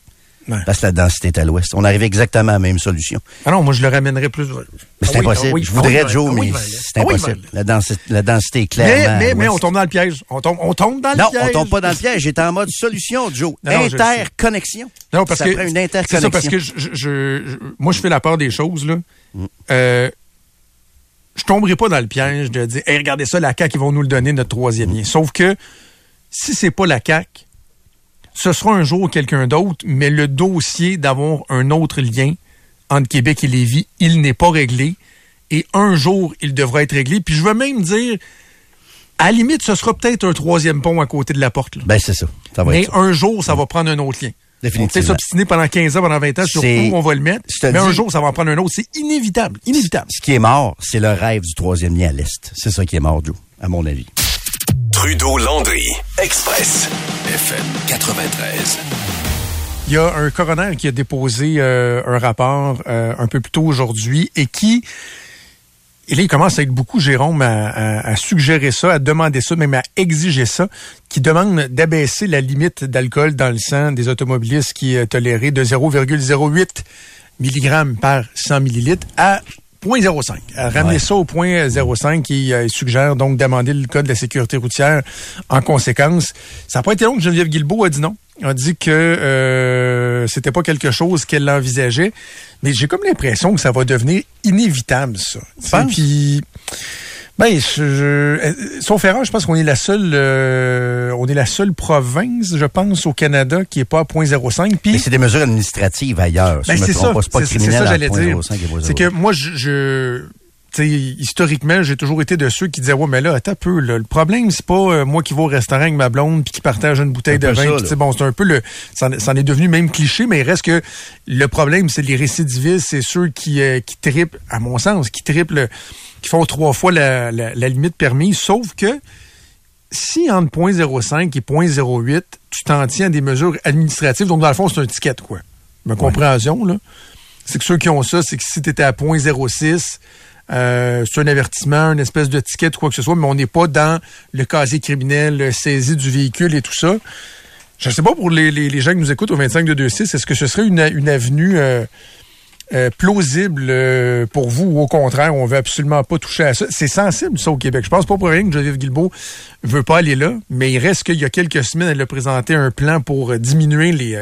S5: Ouais.
S3: Parce que la densité est à l'ouest. On arrive exactement à la même solution.
S5: Ah non, moi, je le ramènerais plus...
S3: Mais
S5: Ah
S3: c'est
S5: oui,
S3: impossible.
S5: ah oui,
S3: je
S5: ah
S3: voudrais, Joe,
S5: ah
S3: mais c'est.
S5: Ah
S3: impossible. la, densité, la densité est clairement à
S5: mais, mais on tombe dans le piège. On tombe, on tombe dans
S3: Non,
S5: le piège.
S3: on tombe pas dans le piège. J'étais en mode solution, Joe.
S5: Non, non,
S3: interconnexion.
S5: Non, parce
S3: ça
S5: que
S3: prend une
S5: c'est
S3: interconnexion.
S5: ça, parce que je, je- je- je- moi, je fais la part des choses là.
S3: Mm.
S5: Euh, je tomberai pas dans le piège de dire, hey, regardez ça, la CAQ, ils vont nous le donner notre troisième
S3: Mm.
S5: lien. Sauf que si c'est pas la CAQ, ce sera un jour quelqu'un d'autre, mais le dossier d'avoir un autre lien entre Québec et Lévis, il n'est pas réglé. Et un jour, il devra être réglé. Puis je veux même dire, à la limite, ce sera peut-être un troisième pont à côté de la porte. là.
S3: Ben, c'est ça. Ça va
S5: Mais
S3: être ça.
S5: un jour, ça va prendre un autre lien.
S3: Définitivement.
S5: On peut s'obstiner pendant 15 ans, pendant 20 ans sur où on va le mettre. Mais un jour, ça va en prendre un autre. C'est inévitable. Inévitable.
S3: Ce qui est mort, c'est le rêve du troisième lien à l'Est. C'est ça qui est mort, Joe, à mon avis.
S2: Trudeau-Landry, Express, FM 93.
S5: Il y a un coroner qui a déposé euh, un rapport euh, un peu plus tôt aujourd'hui et qui, et là, il commence à être beaucoup, Jérôme, à, à- à suggérer ça, à demander ça, même à exiger ça, qui demande d'abaisser la limite d'alcool dans le sang des automobilistes qui est tolérée de 0,08 mg par 100 millilitres à 0.05. À ramener
S3: Ouais.
S5: ça au point 0.5 qui euh, suggère donc d'amender le code de la sécurité routière en conséquence. Ça n'a pas été long que Geneviève Guilbeault a dit non. A dit que euh, c'était pas quelque chose qu'elle envisageait. Mais j'ai comme l'impression que ça va devenir inévitable, ça. Puis, ben, je, je, euh, sauf erreur, je pense qu'on est la seule, euh, on est la seule province, je pense, au Canada qui est pas à 0.05. Puis,
S3: Mais c'est des mesures administratives ailleurs.
S5: ben, c'est ça.
S3: C'est
S5: ça, j'allais dire.
S3: 0.05 et 0.05.
S5: C'est que moi, je, je historiquement, j'ai toujours été de ceux qui disaient, ouais, mais là, attends un peu, là, le problème, c'est pas euh, moi qui vais au restaurant avec ma blonde puis qui partage une bouteille de vin.
S3: ça,
S5: bon, c'est un peu le, ça, ça en est devenu même cliché, mais il reste que le problème, c'est les récidivistes, c'est ceux qui, euh, qui triplent, à mon sens, qui triplent, qui font trois fois la, la, la limite permise, sauf que si entre 0.05 et 0.08, tu t'en tiens à des mesures administratives, donc dans le fond, c'est un ticket, quoi? Ma compréhension, là. C'est que ceux qui ont ça, c'est que si tu étais à 0.06, euh, c'est un avertissement, une espèce de ticket ou quoi que ce soit, mais on n'est pas dans le casier criminel, saisie du véhicule et tout ça. Je ne sais pas pour les, les, les gens qui nous écoutent au 25 de 26, est-ce que ce serait une, une avenue euh, euh, plausible euh, pour vous ou au contraire, on veut absolument pas toucher à ça? C'est sensible, ça, au Québec. Je pense pas pour rien que Geneviève Guilbeault veut pas aller là, mais il reste qu'il y a quelques semaines, elle a présenté un plan pour euh, diminuer les,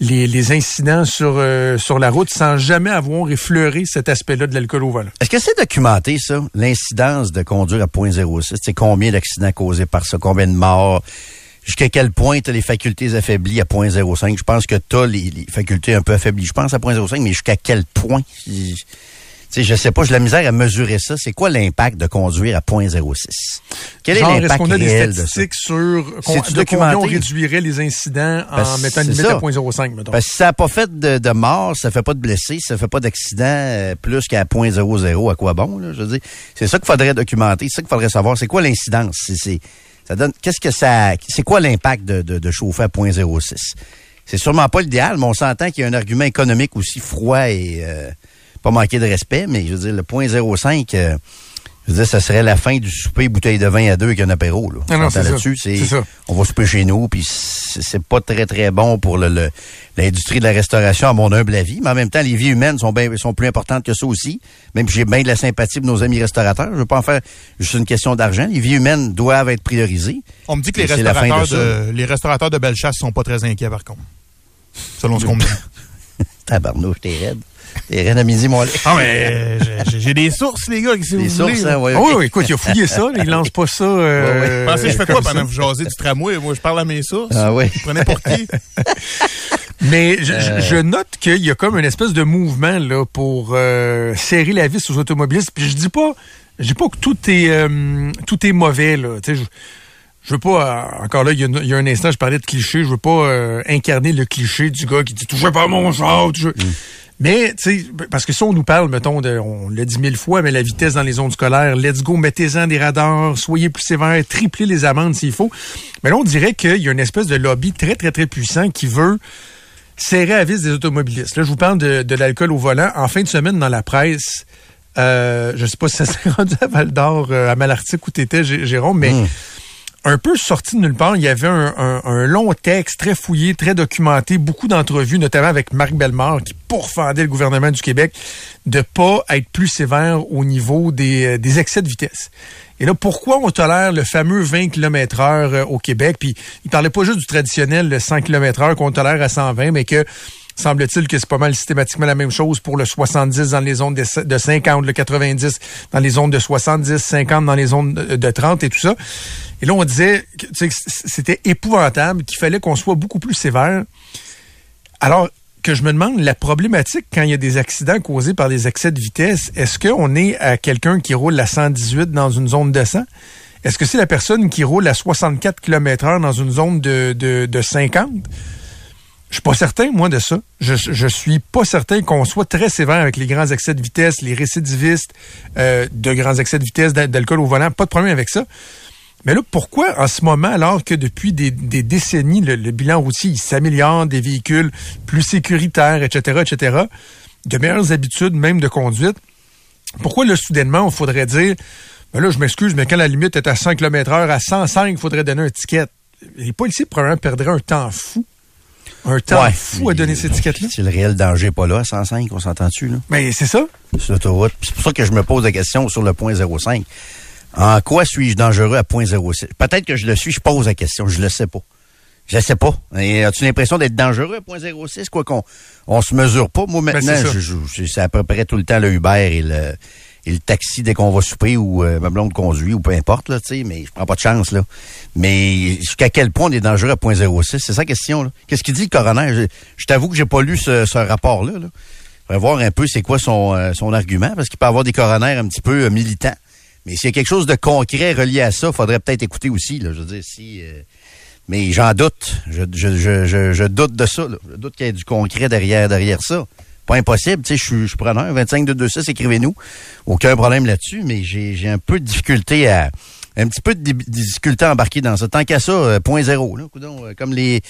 S5: les, incidents sur, sur la route sans jamais avoir effleuré cet aspect-là de l'alcool au volant.
S3: Est-ce que c'est documenté, ça, l'incidence de conduire à 0.06? C'est combien d'accidents causés par ça? Combien de morts? Jusqu'à quel point tu as les facultés affaiblies à 0.05? Je pense que tu as les, les facultés un peu affaiblies. Je pense à 0.05, mais jusqu'à quel point? sais, je sais pas, j'ai la misère à mesurer ça. C'est quoi l'impact de conduire à 0.06? Quel
S5: Genre,
S3: est l'impact
S5: qu'on a des
S3: réel de ça?
S5: statistiques sur con- de combien on réduirait les incidents en mettant une limite
S3: ça.
S5: à 0.05, mettons?
S3: Que si ça n'a pas fait de, de mort, ça fait pas de blessés, ça fait pas d'accident euh, plus qu'à 0.00, à quoi bon, là, je veux dire. C'est ça qu'il faudrait documenter, c'est ça qu'il faudrait savoir. C'est quoi l'incidence? C'est, c'est- ça donne, qu'est-ce que ça, c'est quoi l'impact de, de, de chauffer à 0.06? C'est sûrement pas l'idéal, mais on s'entend qu'il y a un argument économique aussi froid et euh, pas manquer de respect, mais je veux dire, le 0.05, euh, je veux dire, ça serait la fin du souper bouteille de vin à deux avec un apéro, là.
S5: Ah non, c'est ça.
S3: là-dessus, c'est, on va souper chez nous, puis c'est pas très, très bon pour le, l'industrie de la restauration, à mon humble avis. Mais en même temps, les vies humaines sont, bien- sont plus importantes que ça aussi. Même si j'ai bien de la sympathie pour nos amis restaurateurs, je veux pas en faire juste une question d'argent. Les vies humaines doivent être priorisées.
S9: On me dit que les restaurateurs,
S3: de
S9: de, les restaurateurs de Bellechasse sont pas très inquiets, par contre. Selon ce qu'on me dit.
S3: Tabarnouche, t'es raide. T'es raide à midi, mon.
S9: Ah, mais j'ai- j'ai des sources, les gars, si vous
S3: Des
S9: voulez.
S3: sources, hein, ouais, ok.
S5: oui, oui, écoute, il a fouillé ça, là, il lance pas ça. Euh,
S9: Pensez, je fais quoi
S5: comme ça.
S9: pendant que vous jasez du tramway? Moi, je parle à mes sources.
S3: Ah oui.
S9: Vous prenez pour qui?
S5: Mais je,
S3: Euh.
S5: je note qu'il y a comme une espèce de mouvement là pour euh, serrer la vis aux automobilistes. Puis je dis pas, je dis pas que tout est euh, tout est mauvais là. Tu sais, je, je veux pas euh, encore là. Il y, a, une- il y a un instant, je parlais de cliché. Je veux pas euh, incarner le cliché du gars qui dit touchez pas à mon char. Mais, tu sais, parce que ça, on nous parle, mettons, on l'a dit mille fois, mais la vitesse dans les zones scolaires, let's go, mettez-en des radars, soyez plus sévères, triplez les amendes s'il faut. Mais là, on dirait qu'il y a une espèce de lobby très, très, très puissant qui veut serrer à vis des automobilistes. Là, je vous parle de, de l'alcool au volant. En fin de semaine, dans la presse, euh, je sais pas si ça s'est rendu à Val d'Or, euh, à Malartic où t'étais, Jé- Jérôme, mais un peu sorti de nulle part, il y avait un, long texte très fouillé, très documenté, beaucoup d'entrevues, notamment avec Marc Bellemare, qui pourfendait le gouvernement du Québec de pas être plus sévère au niveau des, euh, excès de vitesse. Et là, pourquoi on tolère le fameux 20 km heure au Québec? Puis, il parlait pas juste du traditionnel le 100 km heure qu'on tolère à 120, mais que semble-t-il que c'est pas mal systématiquement la même chose pour le 70 dans les zones de de 50, le 90 dans les zones de 70, 50 dans les zones de de 30 et tout ça. Et là, on disait que c'était épouvantable, qu'il fallait qu'on soit beaucoup plus sévère. Alors que je me demande, la problématique quand il y a des accidents causés par des excès de vitesse, est-ce qu'on est à quelqu'un qui roule à 118 dans une zone de 100? Est-ce que c'est la personne qui roule à 64 km heure dans une zone de 50? Je suis pas certain, moi, de ça. Je, suis pas certain qu'on soit très sévère avec les grands excès de vitesse, les récidivistes euh, de grands excès de vitesse, d'al- d'alcool au volant. Pas de problème avec ça. Mais là, pourquoi en ce moment, alors que depuis des, décennies, le, bilan routier s'améliore, des véhicules plus sécuritaires, etc., etc., de meilleures habitudes même de conduite, pourquoi là, soudainement, on faudrait dire, ben là, je m'excuse, mais quand la limite est à 100 km heure, à 105, il faudrait donner un ticket. Les policiers, probablement, perdraient un temps fou. Un temps
S3: Ouais.
S5: fou à donner cette étiquette-là.
S3: Si le réel danger pas là, à 105, on s'entend-tu, là?
S5: Mais c'est ça.
S3: Sur l'autoroute. C'est pour ça que je me pose la question sur le point 05. En quoi suis-je dangereux à point 06? Peut-être que je le suis, je pose la question, je le sais pas. Je le sais pas. As-tu l'impression d'être dangereux à point 06? Quoi qu'on on se mesure pas. Moi, maintenant,
S5: Ben, c'est
S3: je- c'est à peu près tout le temps le Uber et le, et le taxi dès qu'on va souper ou euh, ma conduit ou peu importe, là, tu mais je prends pas de chance, là. Mais jusqu'à quel point on est dangereux à point 06? C'est ça la question. Qu'est-ce qu'il dit le coroner? Je, t'avoue que j'ai pas lu ce, rapport-là, là. Faudrait voir un peu c'est quoi son, euh, son argument, parce qu'il peut avoir des coroners un petit peu euh, militants. Mais s'il y a quelque chose de concret relié à ça, faudrait peut-être écouter aussi. Je veux dire, si... euh, mais j'en doute. Je, doute de ça. Je doute qu'il y ait du concret derrière, derrière ça. Pas impossible. Tu sais, je suis- preneur. 25 2 2 6, écrivez-nous. Aucun problème là-dessus, mais j'ai un peu de difficulté à. Un petit peu de difficulté à embarquer dans ça. Tant qu'à ça, euh, point zéro, là, coudonc, euh, comme les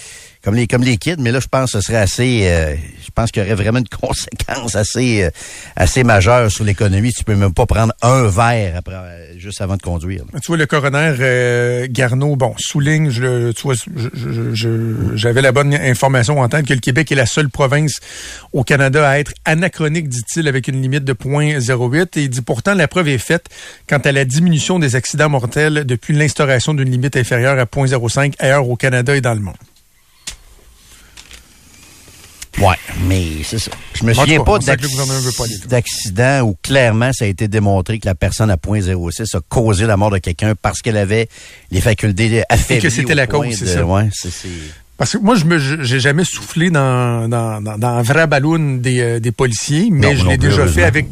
S3: comme les comme les kids, mais là je pense que ce serait assez euh, je pense qu'il y aurait vraiment une conséquence assez euh, assez majeure sur l'économie. Tu peux même pas prendre un verre après euh, juste avant de conduire.
S5: Tu vois, le coroner euh, bon, souligne, je, tu vois, j'avais la bonne information en tête que le Québec est la seule province au Canada à être anachronique, dit-il, avec une limite de 0.08. Et il dit pourtant, la preuve est faite quant à la diminution des accidents mortels depuis l'instauration d'une limite inférieure à 0.05 ailleurs au Canada et dans le monde.
S3: Ouais, mais c'est ça. Je me souviens pas d'accident où clairement ça a été démontré que la personne à .06 a causé la mort de quelqu'un parce qu'elle avait les facultés affaiblies.
S5: Et que c'était la cause, c'est ça.
S3: Ouais, c'est,
S5: Parce que moi, je me, j'ai jamais soufflé dans, dans, dans, dans un vrai ballon des, euh, des policiers, mais
S3: Non,
S5: je l'ai déjà fait avec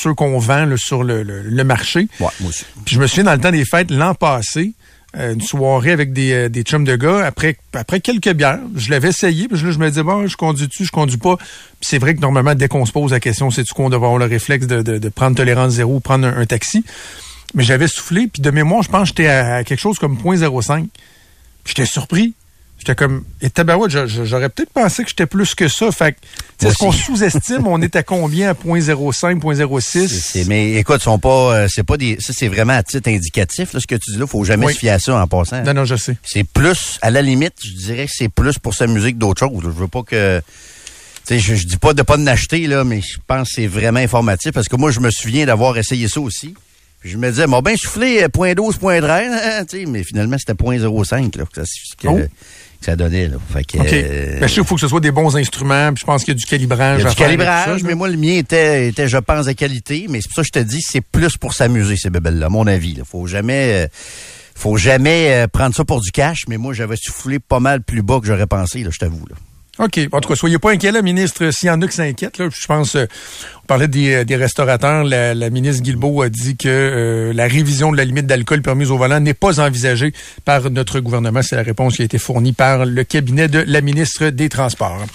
S5: ceux qu'on vend là, sur le, le, le marché.
S3: Ouais, moi aussi.
S5: Puis je me souviens dans le temps des fêtes l'an passé, une soirée avec des, euh, des chums de gars, après, après quelques bières, je l'avais essayé, puis là, je me disais, bon, je conduis-tu, je conduis pas. Puis c'est vrai que normalement, dès qu'on se pose la question, c'est-tu qu'on doit avoir le réflexe de, de, prendre tolérance zéro ou prendre un, taxi? Mais j'avais soufflé, puis de mémoire, je pense j'étais à, à quelque chose comme 0.05. Puis J'étais surpris. J'étais comme, et tabarouette, j'aurais peut-être pensé que j'étais plus que ça. Fait que, est-ce qu'on sous-estime? on est à combien? À 0.05, 0.06?
S3: c'est- c'est- mais écoute, sont pas, euh, c'est pas des, ça c'est vraiment à titre indicatif. Là, ce que tu dis là, faut jamais
S5: Oui.
S3: se fier à ça en passant.
S5: Non, non, je sais.
S3: C'est plus, à la limite, je dirais que c'est plus pour sa musique d'autre chose. là. Je veux pas que. Tu sais, je, je dis pas de pas en acheter, là, mais je pense que c'est vraiment informatif parce que moi, je me souviens d'avoir essayé ça aussi. Je me disais, bon, ben, soufflé euh, point 12, point 13, hein, tu sais, mais finalement, c'était point 05, là, que, ça- que-
S5: Oh.
S3: Que ça donnait, là. Fait que,
S5: OK.
S3: euh,
S5: Ben, je sais qu'il faut que ce soit des bons instruments, puis je pense qu'il y a du calibrage.
S3: il y a
S5: à
S3: du calibrage,
S5: ça,
S3: mais moi, le mien était, était, je pense, de qualité. Mais c'est pour ça que je te dis, c'est plus pour s'amuser, ces bébelles-là, à mon avis. Là. Faut jamais, euh, faut jamais euh, prendre ça pour du cash. Mais moi, j'avais soufflé pas mal plus bas que j'aurais pensé, là, je t'avoue. Là.
S5: OK. En tout cas, soyez pas inquiets, là, ministre. S'il y en a qui s'inquiètent, là, je pense, euh, on parlait des, euh, restaurateurs. La, ministre Guilbeault a dit que euh, la révision de la limite d'alcool permise au volant n'est pas envisagée par notre gouvernement. C'est la réponse qui a été fournie par le cabinet de la ministre des Transports.